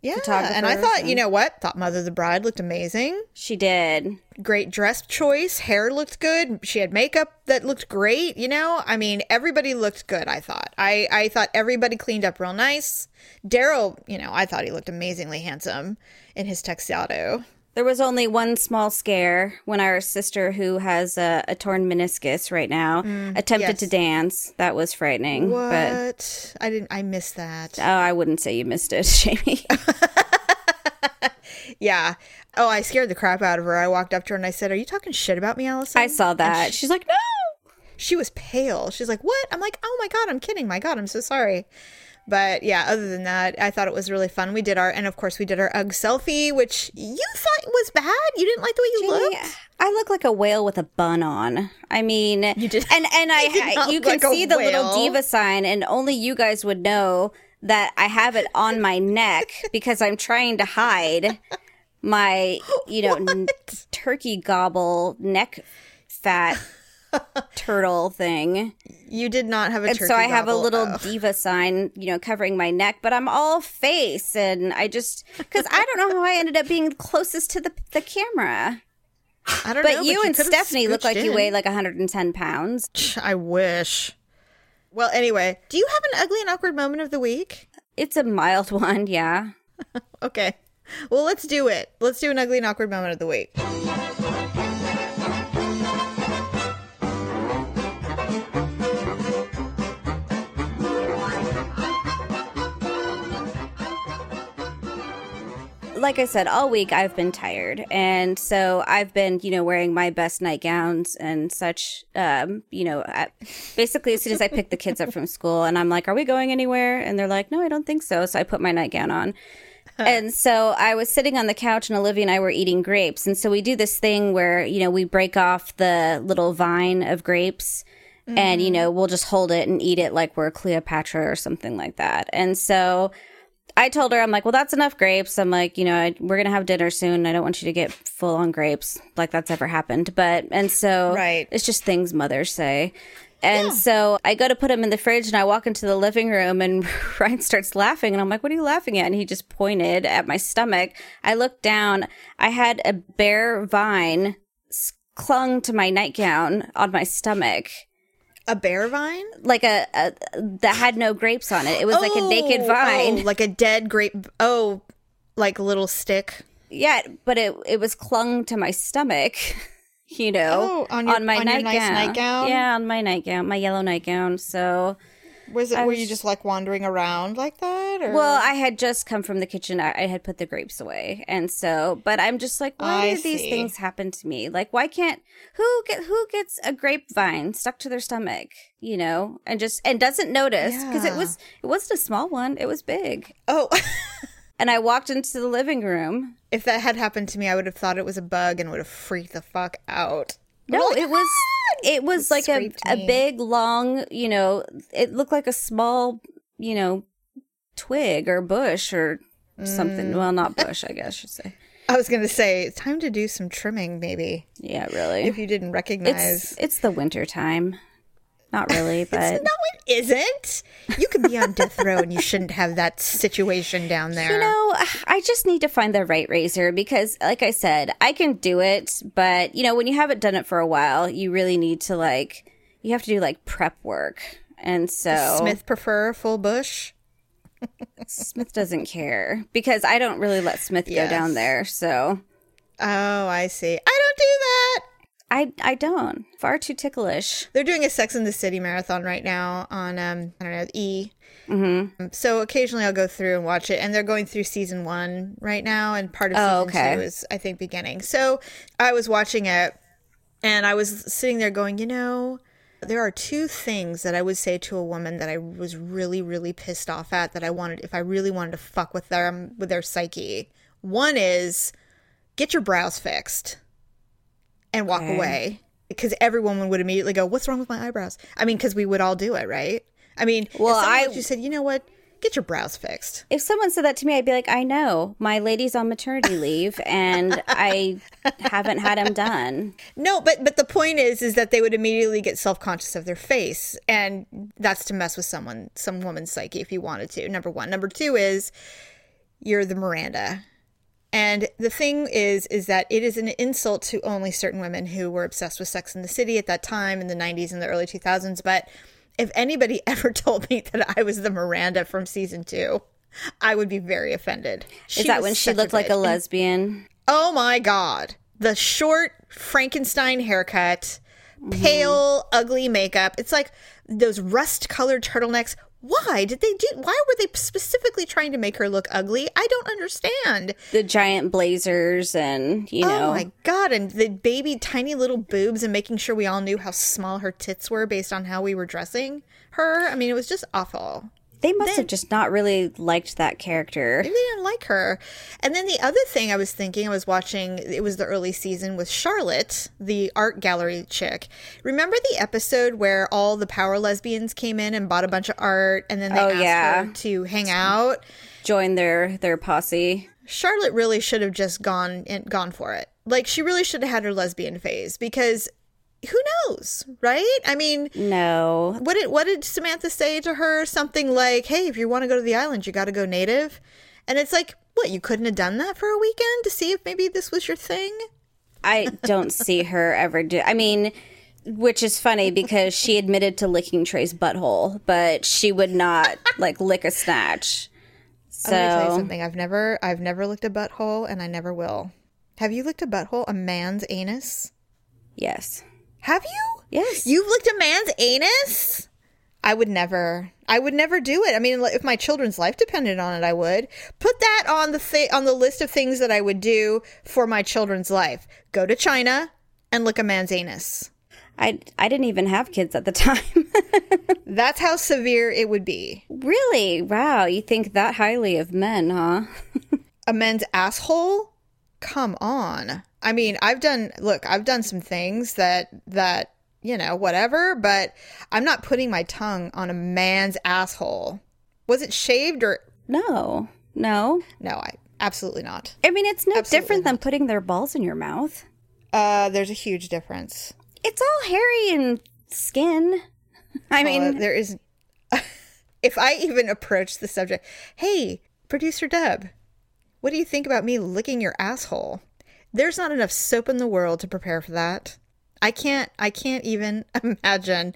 Yeah, and I thought, you know what? Thought Mother the Bride looked amazing. she did. Great dress choice. Hair looked good. She had makeup that looked great. You know, I mean, everybody looked good. I thought. I I thought everybody cleaned up real nice. Daryl, you know, I thought he looked amazingly handsome in his tuxedo. There was only one small scare when our sister, who has a, a torn meniscus right now, mm, attempted yes. to dance. That was frightening. What? But I didn't. I missed that. oh, I wouldn't say you missed it, Jamie. Yeah. Oh, I scared the crap out of her. I walked up to her and I said, "Are you talking shit about me, Allison?" I saw that. She's like, no. she was pale. She's like, "What?" I'm like, "Oh my god, I'm kidding. My god, I'm so sorry." But yeah, other than that, I thought it was really fun. We did our, and of course, we did our UGG selfie, which you thought was bad. You didn't like the way you Jamie, looked. I look like a whale with a bun on. I mean, you did- and and I, you you can like see the little diva sign, and only you guys would know that I have it on my neck because I'm trying to hide my, you know, n- turkey gobble neck fat turtle thing. You did not have a And so I have a little Oh. diva sign, you know, covering my neck, but I'm all face, and I just because I don't know how I ended up being closest to the the camera. I don't But know. you and Stephanie look like you weigh like 110 pounds. I wish. Well, anyway, do you have an ugly and awkward moment of the week? It's a mild one, yeah. Okay. Well, let's do it. Let's do an ugly and awkward moment of the week. Like I said, all week I've been tired. And so I've been, you know, wearing my best nightgowns and such. Um, you know, at, basically as soon as I pick the kids up from school and I'm like, are we going anywhere? And they're like, no, I don't think so. So I put my nightgown on. And so I was sitting on the couch and Olivia and I were eating grapes. And so we do this thing where, you know, we break off the little vine of grapes and, you know, we'll just hold it and eat it like we're Cleopatra or something like that. And so I told her, I'm like, well, that's enough grapes. I'm like, you know, I, we're going to have dinner soon. I don't want you to get full on grapes like that's ever happened. But, and so Right. it's just things mothers say. And so I go to put him in the fridge and I walk into the living room and Ryan starts laughing and I'm like, what are you laughing at? And he just pointed at my stomach. I looked down. I had a bare vine clung to my nightgown on my stomach. A bear vine? Like a, a that had no grapes on it. It was like a naked Oh, oh vine. oh, like a dead grape. Oh, like a little stick. Yeah, but it it was clung to my stomach. You know, Oh, on your- my on nightgown. nice nightgown? Yeah, on my nightgown, my yellow nightgown. So, Was it? I were you just like wandering around like that? Or? well, I had just come from the kitchen. I, I had put the grapes away, and so, but I'm just like, why I do these things happen to me? Like, why can't who get who gets a grapevine stuck to their stomach? You know, and just and doesn't notice because it was it wasn't a small one; it was big. oh, And I walked into the living room. if that had happened to me, I would have thought it was a bug and would have freaked the fuck out. No, Like, it was it was like a, a me. big long, you know, it looked like a small, you know, twig or bush or Mm. something. Well, not bush, I guess should say. I was going to say it's time to do some trimming, maybe. Yeah, really. If you didn't recognize. it's it's the winter time. Not really, but no, it isn't. You could be on death row and you shouldn't have that situation down there. you know, I just need to find the right razor because like I said, I can do it, but you know, when you haven't done it for a while, you really need to like you have to do like prep work. And so Smith prefer full bush. Smith doesn't care because I don't really let Smith Yes. go down there. So Oh, I see. I don't do that. I I don't. Far too ticklish. They're doing a Sex in the City marathon right now on um I don't know E. Mm-hmm. So occasionally I'll go through and watch it, and they're going through season one right now, and part of season Oh, okay. two is I think beginning. So I was watching it, and I was sitting there going, you know, there are two things that I would say to a woman that I was really really pissed off at that I wanted if I really wanted to fuck with them with their psyche. One is get your brows fixed and walk Okay. away because everyone would immediately go, "What's wrong with my eyebrows?" I mean, because we would all do it, right? I mean, Well, I- you said, "You know what? Get your brows fixed." If someone said that to me, I'd be like, I know. My lady's on maternity leave and I haven't had them done. No, but but the point is, is that they would immediately get self conscious of their face, and that's to mess with someone, some woman's psyche, if you wanted to. Number one. Number two is you're the Miranda. And the thing is, is that it is an insult to only certain women who were obsessed with Sex in the City at that time in the 90s and the early 2000s. But if anybody ever told me that I was the Miranda from season two, I would be very offended. Is that when she looked like a bitch. And- lesbian? Oh my god. The short Frankenstein haircut, pale, ugly makeup. It's like those rust colored turtlenecks. Why did they do why were they specifically trying to make her look ugly? I don't understand. The giant blazers and, you oh know. Oh my god, and the baby tiny little boobs and making sure we all knew how small her tits were based on how we were dressing her. I mean, it was just awful. They must have just not really liked that character. They didn't like her. And then the other thing I was thinking, I was watching, it was the early season with Charlotte, the art gallery chick. Remember the episode where all the power lesbians came in and bought a bunch of art and then they Oh, asked yeah. her to hang out? Join their their posse. Charlotte really should have just gone and gone for it. Like she really should have had her lesbian phase because who knows, right? I mean, No. what did what did Samantha say to her? Something like, "Hey, if you want to go to the island, you got to go native." And it's like, what? You couldn't have done that for a weekend to see if maybe this was your thing? I don't see her ever do. I mean, which is funny because she admitted to licking Trey's butthole, but she would not like lick a snatch. So I'm tell you So something. I've never, I've never licked a butthole, and I never will. Have you licked a butthole? A man's anus? yes, Have you? yes. You've licked a man's anus? I would never. I would never do it. I mean, if my children's life depended on it, I would put that on the thi- on the list of things that I would do for my children's life. Go to China and lick a man's anus. I I didn't even have kids at the time. That's how severe it would be. really? Wow, you think that highly of men, huh? A men's asshole? Come on. I mean, I've done look, I've done some things that that, you know, whatever, but I'm not putting my tongue on a man's asshole. Was it shaved or No, no. no, I absolutely not. I mean, it's no Absolutely different than putting their balls in your mouth. Uh there's a huge difference. It's all hairy and skin. I Uh, mean, there is if I even approach the subject, "Hey, producer Deb, what do you think about me licking your asshole?" There's not enough soap in the world to prepare for that. I can't I can't even imagine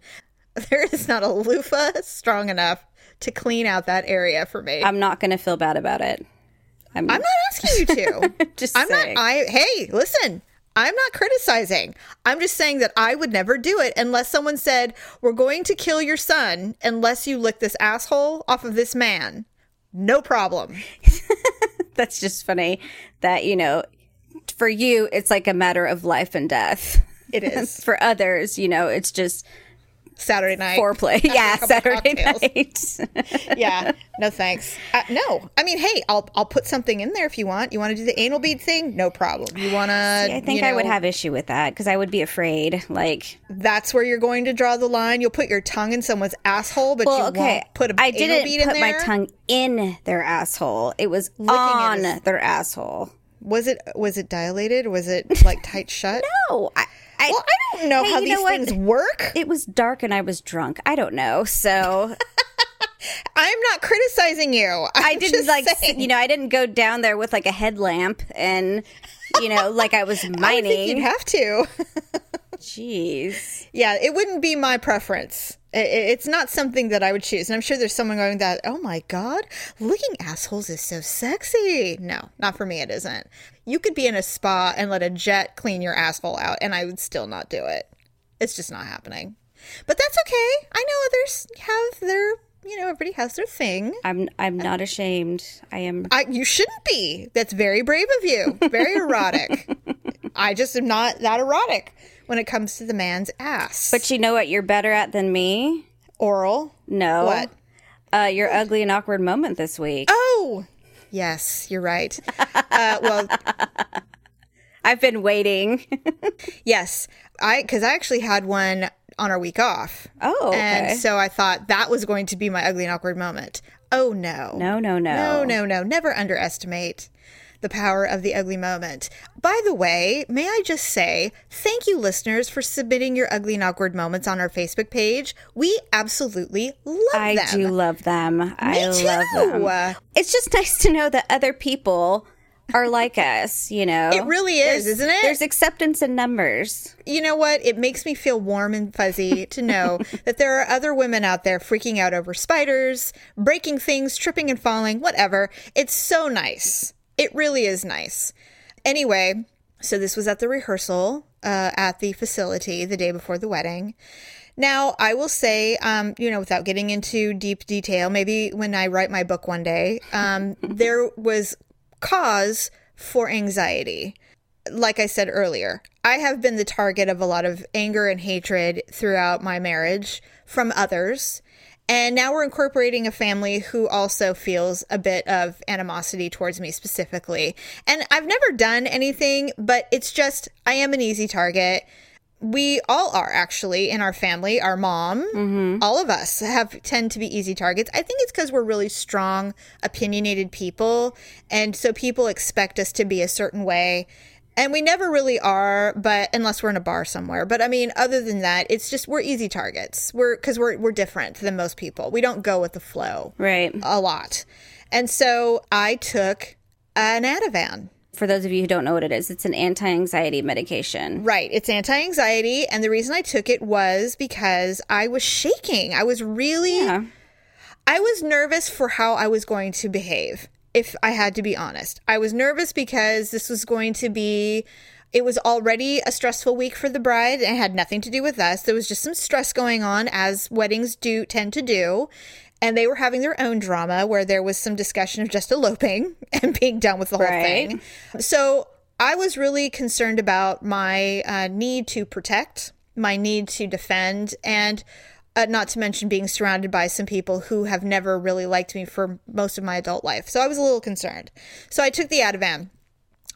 there is not a loofah strong enough to clean out that area for me. I'm not going to feel bad about it. I'm, I'm not asking you to. just I'm saying. not I hey, listen. I'm not criticizing. I'm just saying that I would never do it unless someone said, "We're going to kill your son unless you lick this asshole off of this man." No problem. That's just funny that, you know, for you, it's like a matter of life and death. It is. For others, you know, it's just Saturday night. foreplay. Yeah, Saturday night. yeah, no thanks. Uh, no, I mean, hey, I'll I'll put something in there if you want. You want to do the anal bead thing? No problem. You want to? I think I would have issue with that because I would be afraid. Like, That's where you're going to draw the line. You'll put your tongue in someone's asshole, but well, you okay, won't put a I didn't put my tongue in their asshole. It was it on is- their asshole. Was it was it dilated? Was it like tight shut? no. I, I, Well, I don't know Hey, how these know things work. it was dark and I was drunk. I don't know. So I'm not criticizing you. I'm I didn't just like, saying. you know, I didn't go down there with like a headlamp and, you know, like I was I think you'd have to. Jeez. Yeah, it wouldn't be my preference. It's not something that I would choose. And I'm sure there's someone going that, oh my God, licking assholes is so sexy. No, not for me, it isn't. You could be in a spa and let a jet clean your asshole out, and I would still not do it. It's just not happening. But that's okay. I know others have their, you know, everybody has their thing. I'm I'm not ashamed. I am I, you shouldn't be. That's very brave of you. Very erotic. I just am not that erotic when it comes to the man's ass. But you know what you're better at than me? oral. No. What? Uh, your ugly and awkward moment this week. Oh, yes, you're right. Uh, well, I've been waiting. yes, I because I actually had one on our week off. Oh, okay. and so I thought that was going to be my ugly and awkward moment. Oh no, no, no, no. no, no, no! Never underestimate the power of the ugly moment. By the way, may I just say thank you, listeners, for submitting your ugly and awkward moments on our Facebook page. We absolutely love I them. I do love them. I too. love them. It's just nice to know that other people are like us, you know. It really is, isn't it? There's acceptance in numbers. you know what? It makes me feel warm and fuzzy to know that there are other women out there freaking out over spiders, breaking things, tripping and falling, whatever. It's so nice. It really is nice. Anyway, so this was at the rehearsal uh, at the facility the day before the wedding. Now, I will say, um, you know, without getting into deep detail, maybe when I write my book one day, um, there was cause for anxiety like I said earlier, I have been the target of a lot of anger and hatred throughout my marriage from others. And now we're incorporating a family who also feels a bit of animosity towards me specifically. And I've never done anything, but it's just, I am an easy target. We all are actually in our family. Our mom, mm-hmm. all of us have tend to be easy targets. I think it's because we're really strong, opinionated people, and so people expect us to be a certain way. And we never really are, but unless we're in a bar somewhere. But I mean, other than that, it's just we're easy targets. We're because we're we're different than most people. We don't go with the flow Right. a lot. And so I took an Ativan. For those of you who don't know what it is, it's an anti anxiety medication. Right. It's anti anxiety. And the reason I took it was because I was shaking. I was really, Yeah. I was nervous for how I was going to behave, if I had to be honest. I was nervous because this was going to be, it was already a stressful week for the bride and it had nothing to do with us. There was just some stress going on, as weddings do tend to do. And they were having their own drama where there was some discussion of just eloping and being done with the whole Right. thing. So I was really concerned about my uh, need to protect, my need to defend, and uh, not to mention being surrounded by some people who have never really liked me for most of my adult life. So I was a little concerned. So I took the Ativan.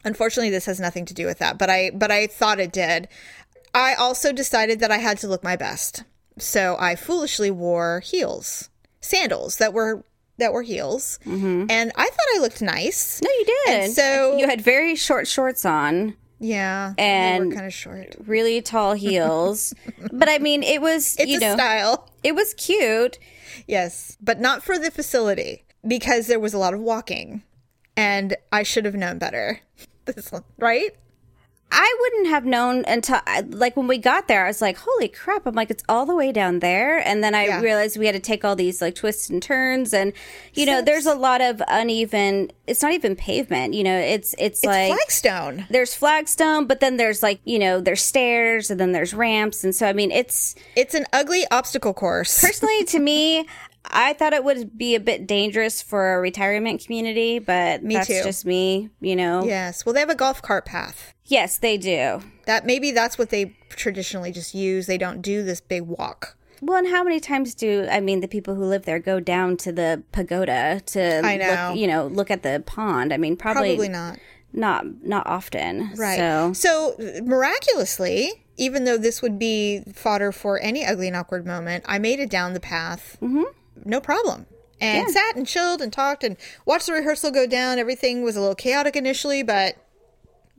Unfortunately, this has nothing to do with that, but I but I thought it did. I also decided that I had to look my best. So I foolishly wore heels, sandals that were that were heels, and I thought I looked nice. No, you did. And so- you had very short shorts on, Yeah, And- kind of short. really tall heels. but I mean, it was, It's you a know, style. it was cute. Yes, but not for the facility because there was a lot of walking, and I should have known better. This one, right? I wouldn't have known until like when we got there. I was like, "Holy crap!" I'm like, "It's all the way down there," and then I Yeah. realized we had to take all these like twists and turns, and you know, there's a lot of uneven. It's not even pavement. You know, it's it's, It's like flagstone. there's flagstone, but then there's like you know there's stairs, and then there's ramps, and so I mean, it's It's an ugly obstacle course. personally to me. I thought it would be a bit dangerous for a retirement community, but Me that's too. just me, you know. Yes. Well, they have a golf cart path. Yes, they do. That maybe that's what they traditionally just use. They don't do this big walk. Well, and how many times do I mean the people who live there go down to the pagoda to I know. look, you know, look at the pond? I mean, probably, Probably not. not not often. Right. So So miraculously, even though this would be fodder for any ugly and awkward moment, I made it down the path. Mm-hmm. No problem. And sat and chilled and talked and watched the rehearsal go down. Everything was a little chaotic initially, but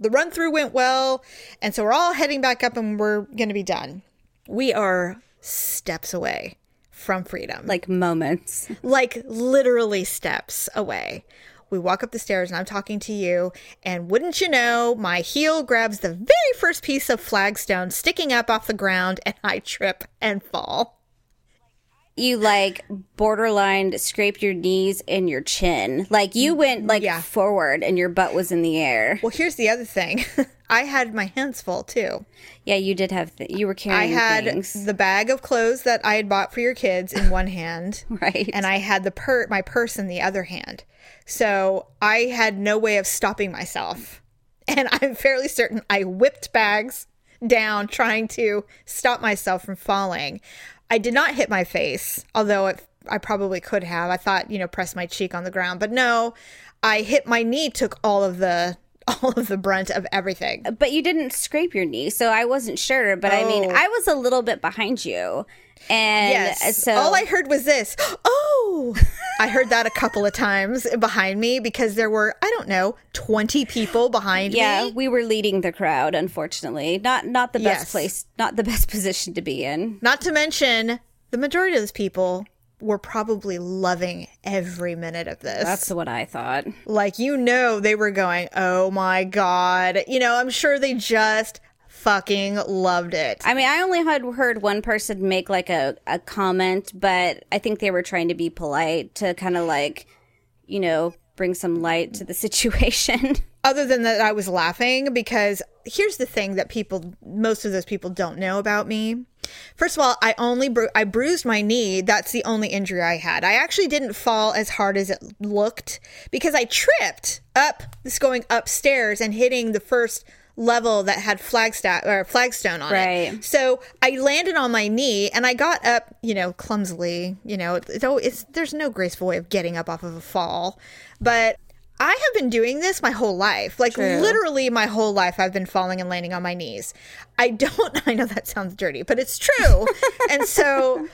the run through went well. And so we're all heading back up and we're going to be done. We are steps away from freedom like moments. like literally steps away. We walk up the stairs and I'm talking to you, and wouldn't you know, my heel grabs the very first piece of flagstone sticking up off the ground, and I trip and fall. You like borderline scraped your knees and your chin. Like you went like Yeah. forward and your butt was in the air. Well, here's the other thing I had my hands full too. Yeah, you did have. Th- you were carrying. I had things, the bag of clothes that I had bought for your kids in one hand. right? and I had the per my purse in the other hand. So I had no way of stopping myself. And I'm fairly certain I whipped bags down trying to stop myself from falling. I did not hit my face, although it, I probably could have. I thought, you know, press my cheek on the ground, but no, I hit my knee took all of the all of the brunt of everything. but you didn't scrape your knee, so I wasn't sure. But I mean, Oh. I was a little bit behind you, and Yes. so all I heard was this. Oh, I heard that a couple of times behind me because there were I don't know twenty people behind yeah, me. Yeah, we were leading the crowd. Unfortunately, not not the best Yes. place, not the best position to be in. Not to mention the majority of those people were probably loving every minute of this. That's what I thought. like you know they were going, "Oh my god." You know, I'm sure they just fucking loved it. I mean, I only had heard one person make like a, a comment, but I think they were trying to be polite to kind of like, you know, bring some light to the situation. other than that i was laughing because here's the thing that people most of those people don't know about me first of all i only bru- i bruised my knee that's the only injury i had i actually didn't fall as hard as it looked because i tripped up this going upstairs and hitting the first level that had flagstaff or flagstone on Right. it so i landed on my knee and i got up you know clumsily you know though it, always- it's, there's no graceful way of getting up off of a fall but I have been doing this my whole life. Like literally my whole life I've been falling and landing on my knees. I don't I know that sounds dirty, but it's true. and so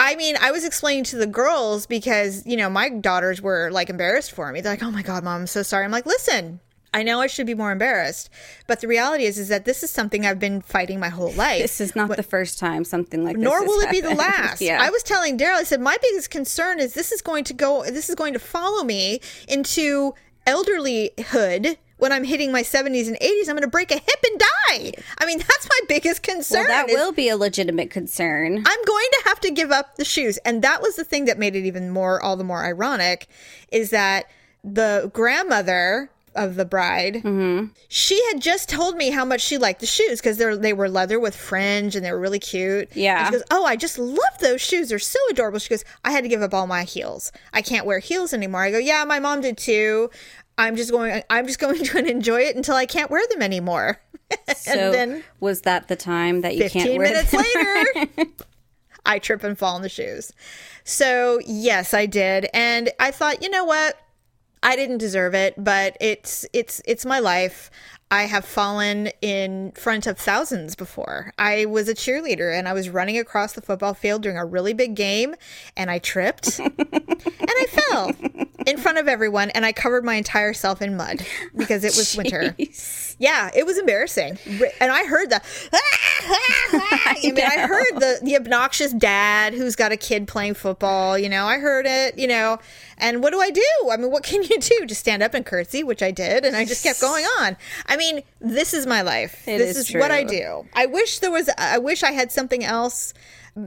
I mean, I was explaining to the girls because, you know, my daughters were like embarrassed for me. They're like, "Oh my god, mom, I'm so sorry." I'm like, "Listen, I know I should be more embarrassed, but the reality is is that this is something I've been fighting my whole life. this is not the first time something like this. nor will it be the last. yeah. I was telling Daryl, I said my biggest concern is this is going to go, this is going to follow me into elderlyhood. When I'm hitting my 70s and 80s, I'm going to break a hip and die. I mean, that's my biggest concern. well, that is will be a legitimate concern. I'm going to have to give up the shoes. And that was the thing that made it even more, all the more ironic, is that the grandmother of the bride, Mm-hmm. she had just told me how much she liked the shoes because they they were leather with fringe and they were really cute. Yeah. And she goes, "Oh, I just love those shoes. They're so adorable." She goes, "I had to give up all my heels. I can't wear heels anymore." I go, "Yeah, my mom did too." I'm just going. I'm just going to enjoy it until I can't wear them anymore. so and then was that the time that you can't 15 wear minutes them? later, I trip and fall in the shoes. So, yes, I did. And I thought, you know what? I didn't deserve it, but it's it's it's my life. I have fallen in front of thousands before. I was a cheerleader and I was running across the football field during a really big game and I tripped and I fell. in front of everyone, and I covered my entire self in mud because it was winter. Yeah, it was embarrassing, and I heard the. I mean, I heard the the obnoxious dad who's got a kid playing football. You know, I heard it. You know, and what do I do? I mean, what can you do? Just stand up and curtsy, which I did, and I just kept going on. I mean, this is my life. It this is is what I do. I wish there was. I wish I had something else.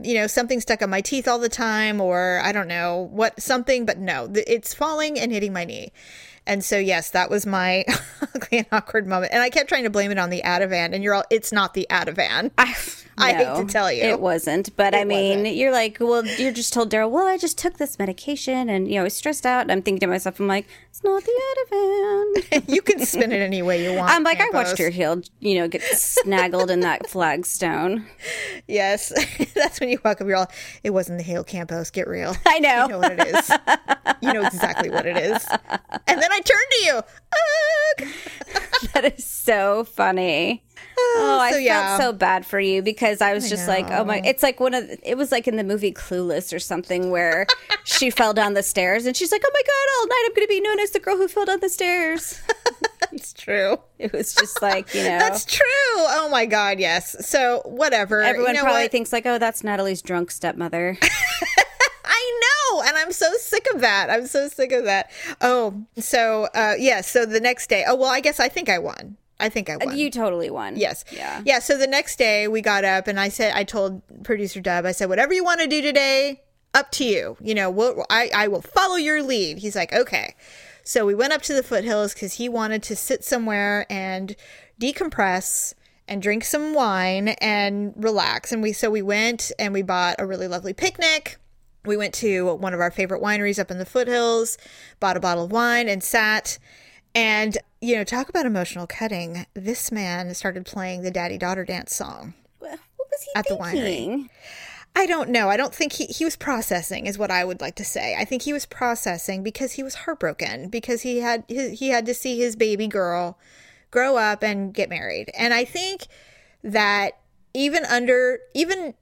You know, something stuck on my teeth all the time, or I don't know what something, but no, it's falling and hitting my knee. And so, yes, that was my ugly and awkward moment. And I kept trying to blame it on the Ativan, and you're all, it's not the Ativan. I, I hate to tell you. it wasn't. But I mean, wasn't. you're like, well, you're just told Daryl, well, I just took this medication, and you know, I was stressed out. And I'm thinking to myself, I'm like, it's not the Ativan. you can spin it any way you want. I'm like, I watched your heel, you know, get snaggled in that flagstone. Yes, that's when you walk up. You're all, it wasn't the Hale Campos. Get real. I know. You know what it is. you know exactly what it is. And then I turned to you. That is so funny. Oh, I so, yeah. felt so bad for you because I was just like, oh my! It's like one of the, it was like in the movie Clueless or something where she fell down the stairs and she's like, oh my god, all night I'm going to be known as the girl who fell down the stairs. It's true. It was just like you know, That's true. Oh my God, yes. So whatever. everyone you know probably what? thinks like, oh, that's Natalie's drunk stepmother. Know, and I'm so sick of that. I'm so sick of that. Oh, so uh yeah, so the next day. Oh well, I guess I think I won. I think I won. you totally won. Yes. Yeah. Yeah. So the next day we got up and I said, I told producer Dub, I said, whatever you want to do today, up to you. You know, we'll, I, I will follow your lead. He's like, okay. So we went up to the foothills because he wanted to sit somewhere and decompress and drink some wine and relax. And we, so we went and we bought a really lovely picnic. We went to one of our favorite wineries up in the foothills, bought a bottle of wine and sat. And, you know, talk about emotional cutting. This man started playing the daddy daughter dance song. What was he At the winery. I don't know. I don't think he, he was processing, is what I would like to say. I think he was processing because he was heartbroken because he had his, he had to see his baby girl grow up and get married. And I think that even under even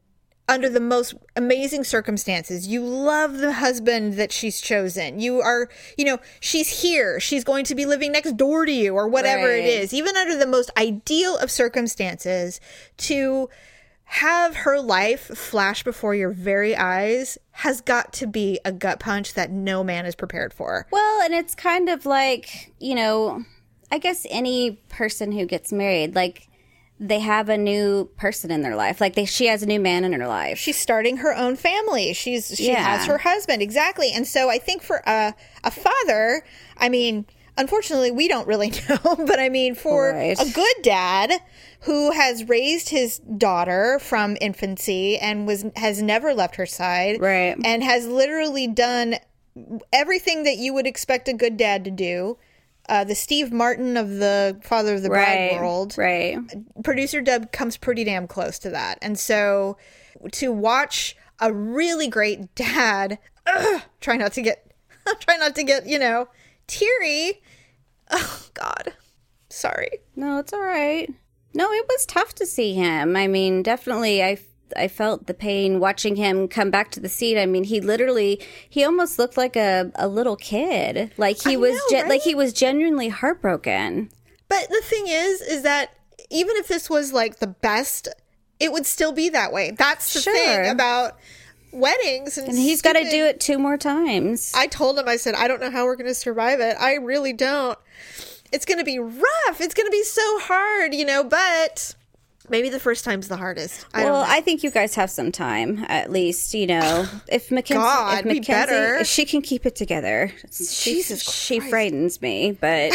under the most amazing circumstances, you love the husband that she's chosen. You are, you know, she's here. She's going to be living next door to you or whatever it Right. is. Even under the most ideal of circumstances, to have her life flash before your very eyes has got to be a gut punch that no man is prepared for. Well, and it's kind of like, you know, I guess any person who gets married, like they have a new person in their life. Like they she has a new man in her life. She's starting her own family. She's she Yeah. has her husband exactly. And so I think for a a father, I mean, unfortunately we don't really know, but I mean for Right. a good dad who has raised his daughter from infancy and was has never left her side Right. and has literally done everything that you would expect a good dad to do. Uh, the Steve Martin of the Father of the Bride world Right. producer Dub comes pretty damn close to that. And so to watch a really great dad ugh, try not to get try not to get, you know, teary. Oh god. Sorry. No, it's all right. No, it was tough to see him. I mean, definitely I I felt the pain watching him come back to the seat. I mean, he literally he almost looked like a, a little kid. Like he I was know, ge- like he was genuinely heartbroken. But the thing is is that even if this was like the best, it would still be that way. That's the Sure. thing about weddings and, And he's got to do it two more times. I told him, I said, I don't know how we're going to survive it. I really don't. It's going to be rough. It's going to be so hard, you know, but maybe the first time's the hardest. I well. I think you guys have some time, at least. You know, if Mackenzie, God, if Mackenzie, better. if she can keep it together, she, Jesus she Christ. frightens me, but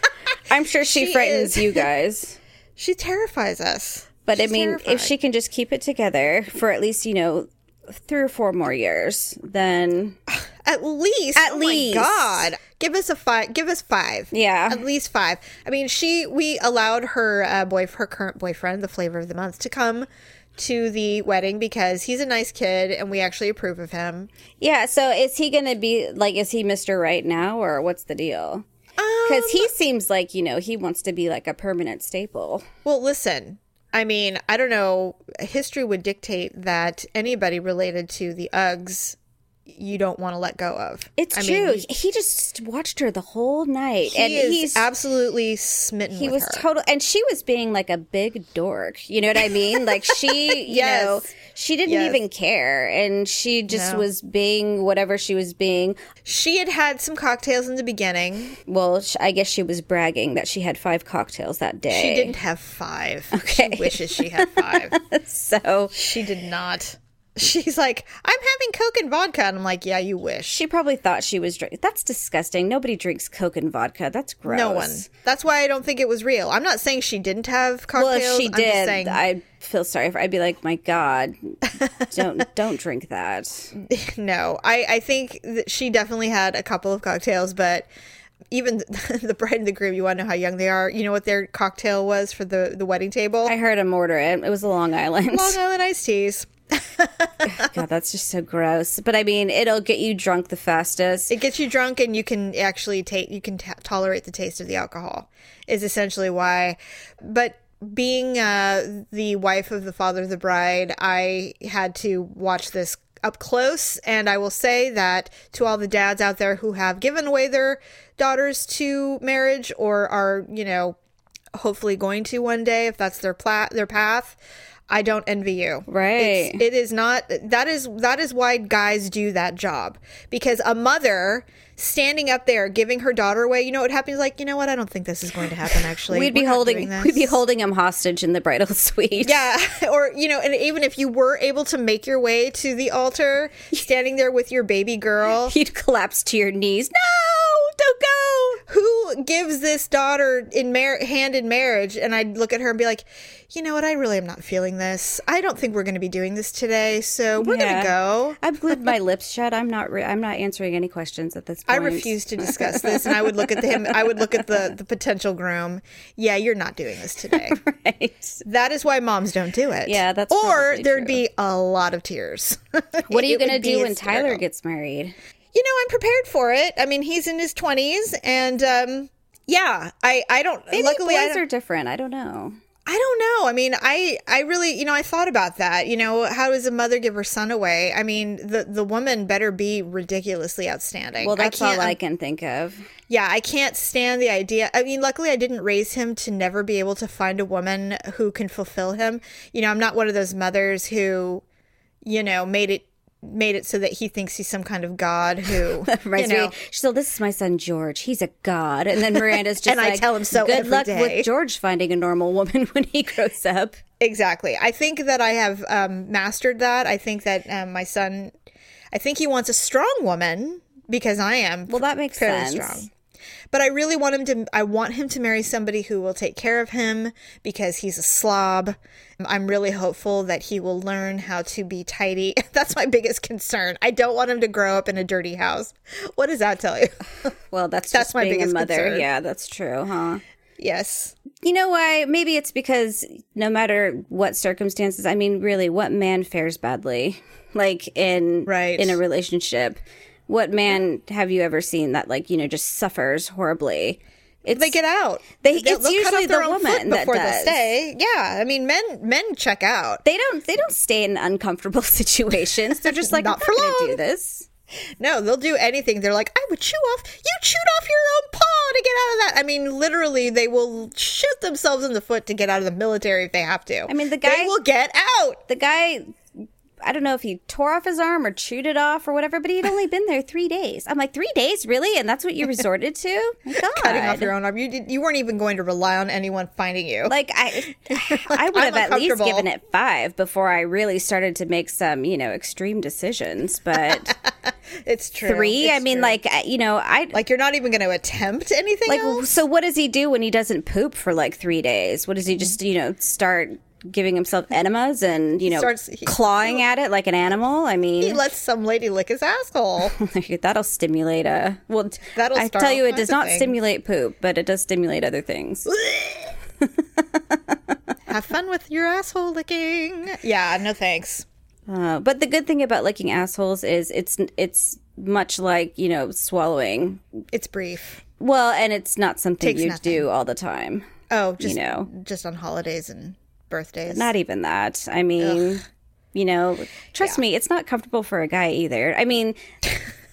I'm sure she, She frightens is. you guys. she terrifies us. But She's I mean, terrified. if she can just keep it together for at least you know three or four more years, then At least. At oh least. God. Give us a five. Give us five. Yeah. At least five. I mean, she, we allowed her uh, boy, her current boyfriend, the flavor of the month, to come to the wedding because he's a nice kid and we actually approve of him. yeah. So is he going to be like? Is he Mister Right now, or what's the deal? Um, Because he seems like you know he wants to be like a permanent staple. Well, listen. I mean, I don't know. History would dictate that anybody related to the Uggs, you don't want to let go of. It's I true. Mean, he, just watched her the whole night, he and he's absolutely smitten. he was her. total, and she was being like a big dork. You know what I mean? Like she, you Yes. know, she didn't Yes. even care, and she just No. was being whatever she was being. She had had some cocktails in the beginning. Well, I guess she was bragging that she had five cocktails that day. She didn't have five. Okay. She wishes she had five. So she did not. She's like, I'm having Coke and vodka. And I'm like, yeah, you wish. she probably thought she was drinking. That's disgusting. Nobody drinks Coke and vodka. That's gross. No one. That's why I don't think it was real. I'm not saying she didn't have Well, cocktails. if she did, saying- I'd feel sorry for. I'd be like, my God, don't don't drink that. no, I, I think that she definitely had a couple of cocktails, but even the, the bride and the groom, you want to know how young they are. You know what their cocktail was for the, the wedding table? I heard him order it. It was a Long Island. Long Island iced teas. God, that's just so gross. But I mean, it'll get you drunk the fastest. It gets you drunk, and you can actually take you can t- tolerate the taste of the alcohol. Is essentially why. But being uh, the wife of the father of the bride, I had to watch this up close, and I will say that to all the dads out there who have given away their daughters to marriage or are you know hopefully going to one day if that's their pla- their path. I don't envy you. Right. It's, it is not that is that is why guys do that job because a mother standing up there giving her daughter away, you know what happens like, you know what? I don't think this is going to happen actually. We'd be holding we'd be holding him hostage in the bridal suite. Yeah, or you know, and even if you were able to make your way to the altar, standing there with your baby girl, You'd collapse to your knees. No, don't go. who gives this daughter in mar- hand in marriage and i'd look at her and be like you know what i really am not feeling this i don't think we're going to be doing this today so we're going to go I've glued my lips shut. I'm not. Re- I'm not answering any questions at this point. I refuse to discuss this, and I would look at him. I would look at the the potential groom. Yeah, you're not doing this today. Right. That is why moms don't do it. Yeah, that's or there'd true. be a lot of tears. What are you gonna do when Tyler gets married? You know, I'm prepared for it. I mean, he's in his 20s, and um, yeah, I I don't. Maybe luckily, I don't, are different. I don't know. I don't know. I mean, I I really, you know, I thought about that. You know, how does a mother give her son away? I mean, the the woman better be ridiculously outstanding. Well, that's all I can think of. Yeah, I can't stand the idea. I mean, luckily I didn't raise him to never be able to find a woman who can fulfill him. You know, I'm not one of those mothers who, you know, made it made it so that he thinks he's some kind of god who you know, me. So this is my son George. He's a god, and then Miranda's just And I tell him so Good every luck day." with George finding a normal woman when he grows up. Exactly. I think that I have um, mastered that. I think that um, my son, I think he wants a strong woman because I am. Well, that makes fairly sense. strong. But I really want him to. I want him to marry somebody who will take care of him because he's a slob. I'm really hopeful that he will learn how to be tidy. That's my biggest concern. I don't want him to grow up in a dirty house. What does that tell you? Well, that's That's just my biggest mother. concern. Yeah, that's true, huh? yes. You know why? Maybe it's because no matter what circumstances, I mean, really, what man fares badly? Like in Right. in a relationship, what man have you ever seen that like you know just suffers horribly? It's They get out. They- it's they'll usually the woman that before does. they stay. Yeah, I mean, men men check out. they don't they don't stay in uncomfortable situations. They're just like Not I'm for not long. do this. No, they'll do anything. They're like, I would chew off. You chewed off your own paw to get out of that. I mean, literally, they will shoot themselves in the foot to get out of the military if they have to. I mean, the they guy- will get out. The guy. I don't know if he tore off his arm or chewed it off or whatever, but he'd only been there three days. I'm like, three days, really? And that's what you resorted to? My God. Cutting off your own arm. You did, you weren't even going to rely on anyone finding you. Like I, I would I'm have at least given it five before I really started to make some, you know, extreme decisions. But it's true. three, It's I mean, true. like you know, I like you're not even going to attempt anything. like. else? So what does he do when he doesn't poop for like three days? What does he mm-hmm. just, you know, start giving himself enemas and you know Starts- he- clawing at it like an animal? I mean, he lets some lady lick his asshole. that'll stimulate a well. That'll I tell you, it does not stimulate poop, but it does stimulate other things. have fun with your asshole licking. Yeah, no thanks. Uh, but the good thing about licking assholes is it's it's much like you know swallowing. It's brief. Well, and it's not something Takes you nothing. do all the time. Oh, just you know. just on holidays and birthdays. Not even that. I mean, You know, trust me, it's not comfortable for a guy either. I mean,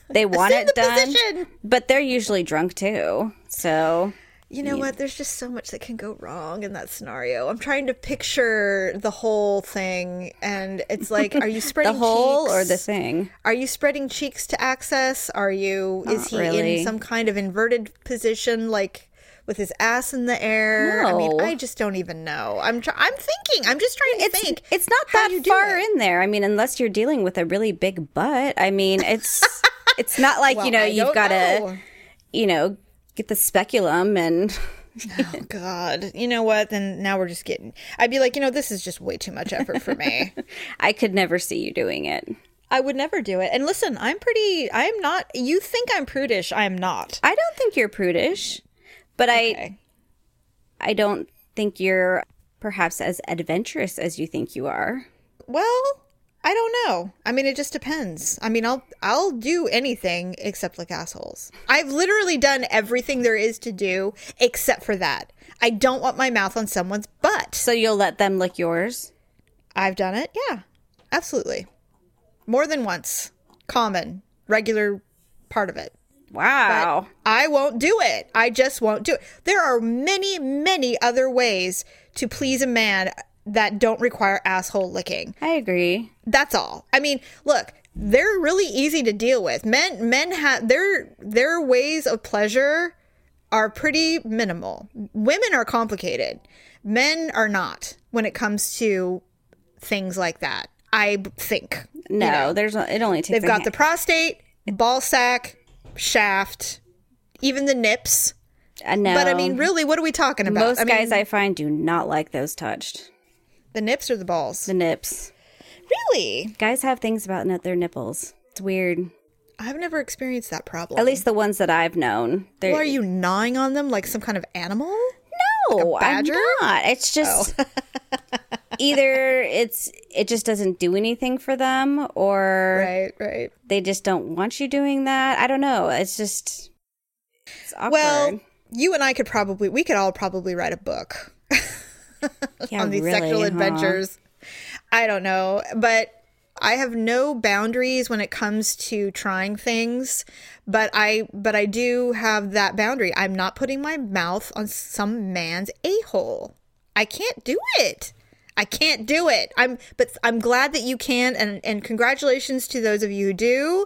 they want it the done, position. but they're usually drunk too. So You know what? There's just so much that can go wrong in that scenario. I'm trying to picture the whole thing, and it's like, are you spreading the whole hole or the thing? Are you spreading cheeks to access? Are you? is he really. in some kind of inverted position, like with his ass in the air? I mean, I just don't even know. I'm. Try- I'm thinking. I'm just trying to It's think. it's not that far in there. I mean, unless you're dealing with a really big butt. I mean, it's it's not like Well, you know I you've got to you know get the speculum and Oh God! You know what? Then now we're just getting. I'd be like, you know, this is just way too much effort for me. I could never see you doing it. I would never do it. And listen, I'm pretty. I'm not. You think I'm prudish? I'm not. I don't think you're prudish, but I Okay. I don't think you're perhaps as adventurous as you think you are. Well, I don't know. I mean, it just depends. I mean, I'll I'll do anything except like assholes. I've literally done everything there is to do except for that. I don't want my mouth on someone's butt. So you'll let them lick yours? I've done it. Yeah, absolutely. More than once. Common, regular part of it. Wow. I won't do it. I just won't do it. There are many, many other ways to please a man that don't require asshole licking. I agree. That's all. I mean, look, they're really easy to deal with. Men men have their their ways of pleasure are pretty minimal. Women are complicated. Men are not when it comes to things like that. I think. No, there's no, it only takes They've got hand- the prostate, ball sack, shaft, even the nips. I know. But I mean, really, what are we talking about? most I mean, guys I find do not like those touched. the nips or the balls? The nips. Really? Guys have things about their nipples. It's weird. I've never experienced that problem. At least the ones that I've known. They're, Well, are you gnawing on them like some kind of animal? No? Oh. I'm not. It's oh. just either it's it just doesn't do anything for them, or Right, right. they just don't want you doing that. I don't know. It's just it's awkward. Well, you and I could probably, we could all probably write a book yeah, on these really, sexual huh? adventures. I don't know, but I have no boundaries when it comes to trying things. But I, but I do have that boundary. I'm not putting my mouth on some man's a hole. I can't do it. I can't do it. I'm, but I'm glad that you can, and and congratulations to those of you who do.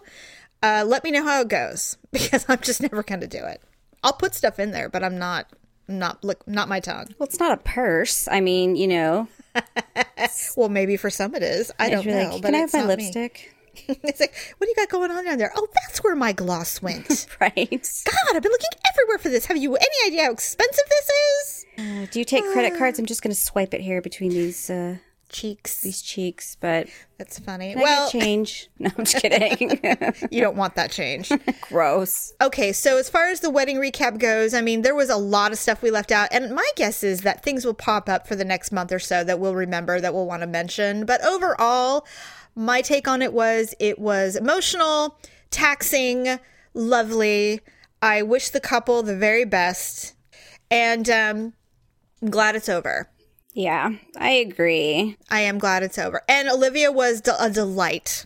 Uh, let me know how it goes because I'm just never going to do it. I'll put stuff in there, but I'm not, not look, not my tongue. Well, it's not a purse. I mean, you know, Well, maybe for some it is. I don't know. like, but can I have my lipstick? it's like, what do you got going on down there? Oh, that's where my gloss went. Right. God, I've been looking everywhere for this. Have you any idea how expensive this is? Uh, do you take credit cards? I'm just going to swipe it here between these uh, Cheeks. these cheeks, but That's funny. Can well, change. No, I'm just kidding. you don't want that change. Gross. Okay, so as far as the wedding recap goes, I mean, there was a lot of stuff we left out, and my guess is that things will pop up for the next month or so that we'll remember that we'll want to mention. But overall, my take on it was it was emotional, taxing, lovely. I wish the couple the very best, and um, I'm glad it's over. Yeah, I agree. I am glad it's over. And Olivia was de- a delight.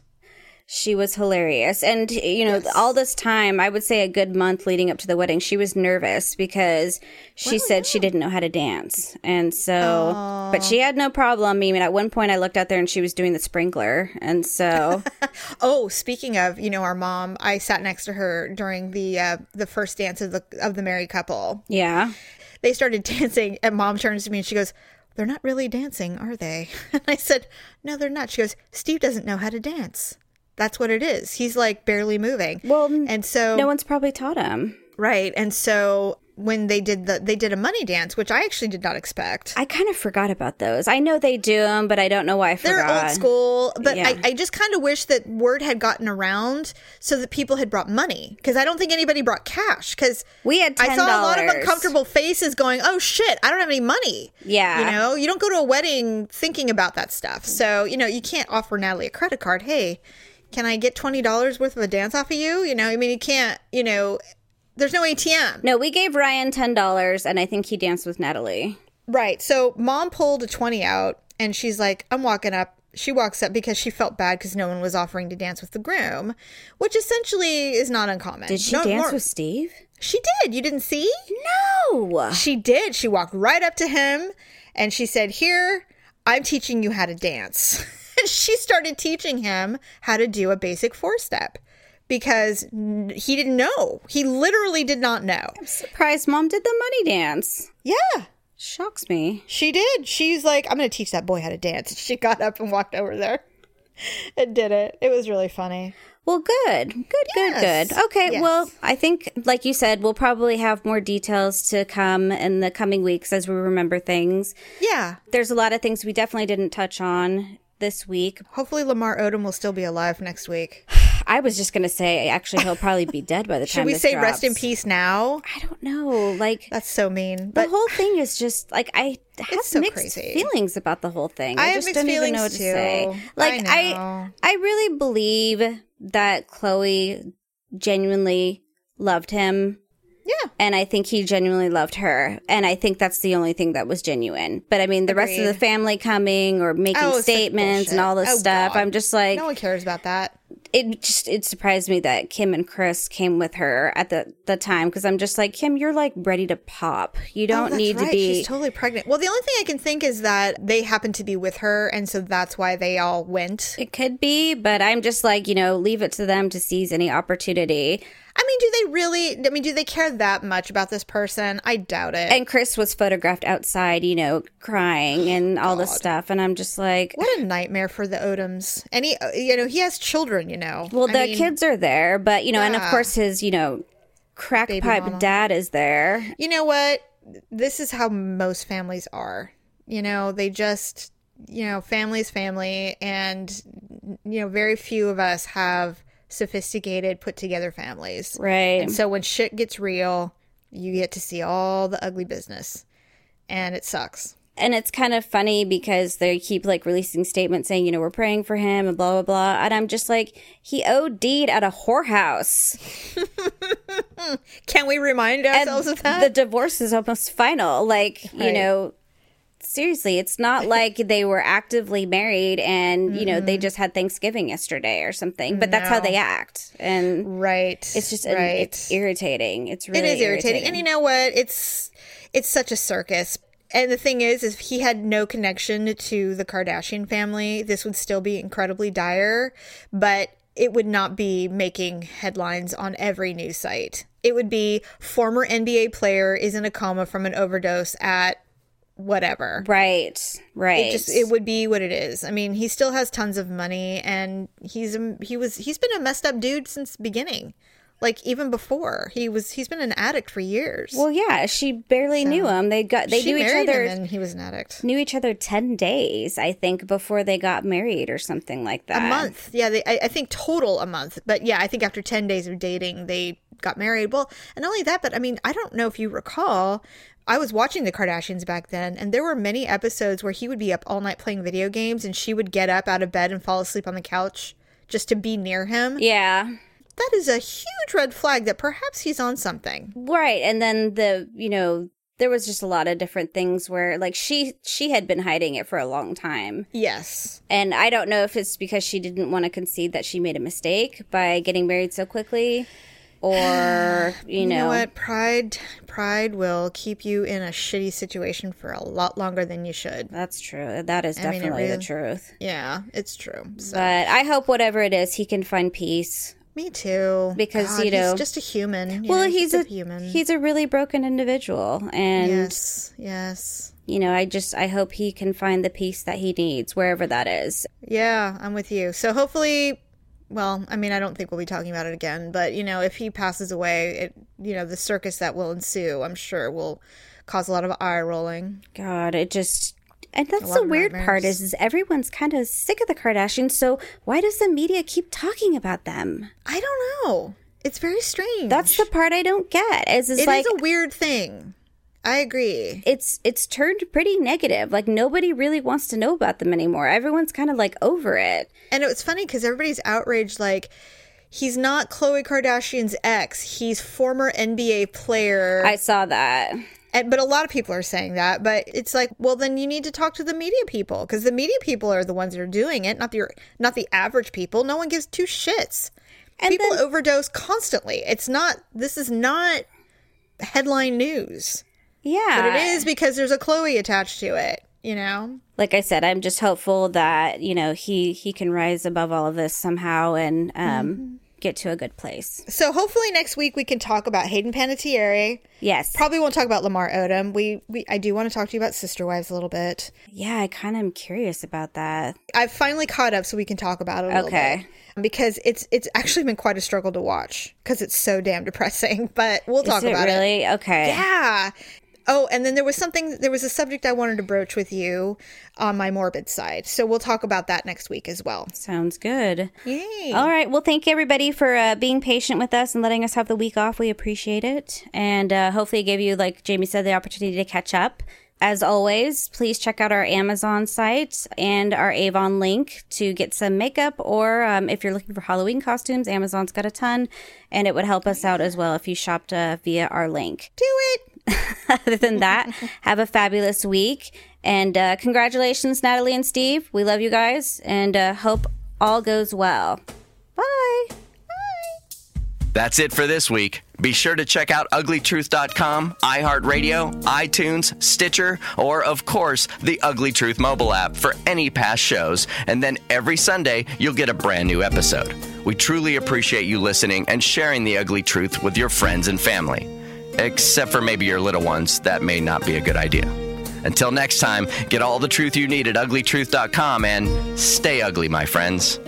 She was hilarious. And, you know, all this time, I would say a good month leading up to the wedding, she was nervous because she said she didn't know how to dance. And so, but she had no problem. I mean, at one point I looked out there and she was doing the sprinkler. And so, Oh, speaking of, you know, our mom, I sat next to her during the uh, the first dance of the of the married couple. yeah. They started dancing, and mom turns to me and she goes, "They're not really dancing, are they?" And I said, "No, they're not." She goes, "Steve doesn't know how to dance. That's what it is. He's like barely moving." Well, and so No one's probably taught him. right, and so when they did the they did a money dance, which I actually did not expect. I kind of forgot about those. I know they do them, but I don't know why I forgot. They're old school, but Yeah. I, I just kind of wish that word had gotten around so that people had brought money because I don't think anybody brought cash because We had I saw a lot of uncomfortable faces going, "Oh shit, I don't have any money." Yeah. you know, you don't go to a wedding thinking about that stuff, so you know you can't offer Natalie a credit card. Hey, can I get twenty dollars worth of a dance off of you? You know, I mean, you can't. You know, there's no ATM. No, we gave Ryan $10 and I think he danced with Natalie. Right. So mom pulled a 20 out and she's like, I'm walking up she walks up because she felt bad because no one was offering to dance with the groom, which essentially is not uncommon. Did she No- dance more- with Steve? She did. You didn't see? No. She did. She walked right up to him and she said, Here, I'm teaching you how to dance. and she started teaching him how to do a basic four step because he didn't know. He literally did not know. I'm surprised mom did the money dance. Yeah, Shocks me. she did. She's like, I'm going to teach that boy how to dance. She got up and walked over there and did it. It was really funny. Well, good. Good, Yes. good, good. Okay, Yes. well, I think, like you said, we'll probably have more details to come in the coming weeks as we remember things. Yeah. There's a lot of things we definitely didn't touch on this week. Hopefully, Lamar Odom will still be alive next week. I was just going to say, actually, he'll probably be dead by the time. Should we say rest in peace now? I don't know. Like, That's so mean. the whole thing is just like I have so mixed crazy. feelings about the whole thing. I I, just don't even know what to say. Like I I. I, really believe that Khloe genuinely loved him. yeah. And I think he genuinely loved her. And I think that's the only thing that was genuine. But I mean, the rest of the family coming or making Oh, statements and all this Oh, stuff, God. I'm just like, No one cares about that. It just it surprised me that Kim and Chris came with her at the the time because I'm just like Kim, you're like ready to pop. You Oh, don't that's need to be. She's totally pregnant. Well, the only thing I can think is that they happened to be with her, and so that's why they all went. It could be, but I'm just like, you know, leave it to them to seize any opportunity. I mean, do they really? I mean, do they care that much about this person? I doubt it. And Chris was photographed outside, you know, crying and all this stuff. And I'm just like, what a nightmare for the Odoms. And he, you know, he has children. You know. well, I the mean, kids are there, but, you know, and of course his, you know, crack Baby pipe mama. dad is there. You know what? This is how most families are. You know, they just, you know, family's family, and you know, very few of us have sophisticated, put together families. Right. And so when shit gets real, you get to see all the ugly business. And it sucks. And it's kind of funny because they keep like releasing statements saying, you know, we're praying for him and blah, blah, blah. And I'm just like, he OD'd at a whorehouse. Can we remind And ourselves of that? the divorce is almost final. Like, you know, seriously, it's not like they were actively married and, you know, they just had Thanksgiving yesterday or something, but that's how Mm-hmm. They act. And right. it's just, right. it's irritating. It's really it is irritating. And you know what? It's it's such a circus. And the thing is, if he had no connection to the Kardashian family, this would still be incredibly dire, but it would not be making headlines on every news site. It would be former NBA player is in a coma from an overdose at whatever. right, right. It just it would be what it is. I mean, he still has tons of money and he's a, he was he's been a messed up dude since the beginning. Like even before. He was he's been an addict for years. well, yeah, she barely knew him. They got, they she knew each other. him and he was an addict. knew each other 10 days i think before they got married or something like that A month. Yeah, they, I, I think total a month. But yeah, I think after 10 days of dating, they got married. Well, and not only that, but I mean, I don't know if you recall, I was watching the Kardashians back then, and there were many episodes where he would be up all night playing video games, and she would get up out of bed and fall asleep on the couch just to be near him. yeah That is a huge red flag that perhaps he's on something. right and then the you know there was just a lot of different things where like she she had been hiding it for a long time Yes. and i don't know if it's because she didn't want to concede that she made a mistake by getting married so quickly or you, You know, know what? Pride pride will keep you in a shitty situation for a lot longer than you should. that's true that is I mean, it definitely the truth Yeah, it's true. So, but i hope whatever it is he can find peace me too. Because, God, you know- he's just a human. well know, he's a human. he's a really broken individual and yes, yes, you know, I just I hope he can find the peace that he needs wherever that is. yeah. I'm with you. So hopefully, well, I mean, I don't think we'll be talking about it again. But you know, if he passes away, it you know the circus that will ensue, I'm sure will cause a lot of eye rolling. God, it just and that's the weird part is, is everyone's kind of sick of the Kardashians. So why does the media keep talking about them? I don't know. It's very strange. That's the part I don't get. Is is It is like a weird thing. I agree. it's it's turned pretty negative. Like nobody really wants to know about them anymore. Everyone's kind of like over it. And it was funny because everybody's outraged, like, he's not Khloe Kardashian's ex. He's former NBA player. I saw that. And, but a lot of people are saying that. But it's like, well, then you need to talk to the media people because the media people are the ones that are doing it, not the not the average people. No one gives two shits. And people then- overdose constantly. It's not. This is not headline news, Yeah. but it is because there's a Khloe attached to it. You know. like I said, I'm just hopeful that you know he he can rise above all of this somehow and um, get to a good place. So hopefully next week we can talk about Hayden Panettiere. Yes, Probably won't talk about Lamar Odom. We, we I do want to talk to you about Sister Wives a little bit. yeah, I kind of am curious about that. I've finally caught up, so we can talk about it. A little Okay. bit. Because it's it's actually been quite a struggle to watch because it's so damn depressing. But we'll talk Is it about it. really okay? Yeah. Oh, and then there was something. There was a subject I wanted to broach with you on my morbid side. So we'll talk about that next week as well. Sounds good. Yay! All right. Well, thank you everybody for uh, being patient with us and letting us have the week off. We appreciate it, and uh, hopefully, it gave you, like Jamie said, the opportunity to catch up. As always, please check out our Amazon site and our Avon link to get some makeup, or um, if you're looking for Halloween costumes, Amazon's got a ton, and it would help us out as well if you shopped uh, via our link. Do it. Other than that, have a fabulous week. And uh, congratulations, Natalie and Steve. We love you guys and uh, hope all goes well. Bye. Bye. That's it for this week. Be sure to check out uglytruth.com, iHeartRadio, iTunes, Stitcher, or, of course, the Ugly Truth mobile app for any past shows. And then every Sunday, you'll get a brand new episode. We truly appreciate you listening and sharing the ugly truth with your friends and family. Except for maybe your little ones, that may not be a good idea. Until next time, get all the truth you need at uglytruth.com and stay ugly, my friends.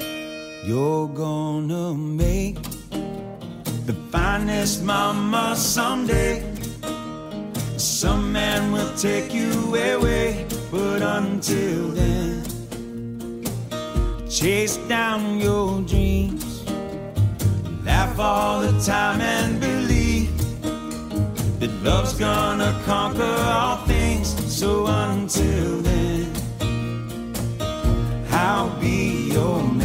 You're gonna make the finest mama someday. Some man will take you away, but until then, chase down your dreams. Laugh all the time and believe that love's gonna conquer all things. So until then, I'll be your man.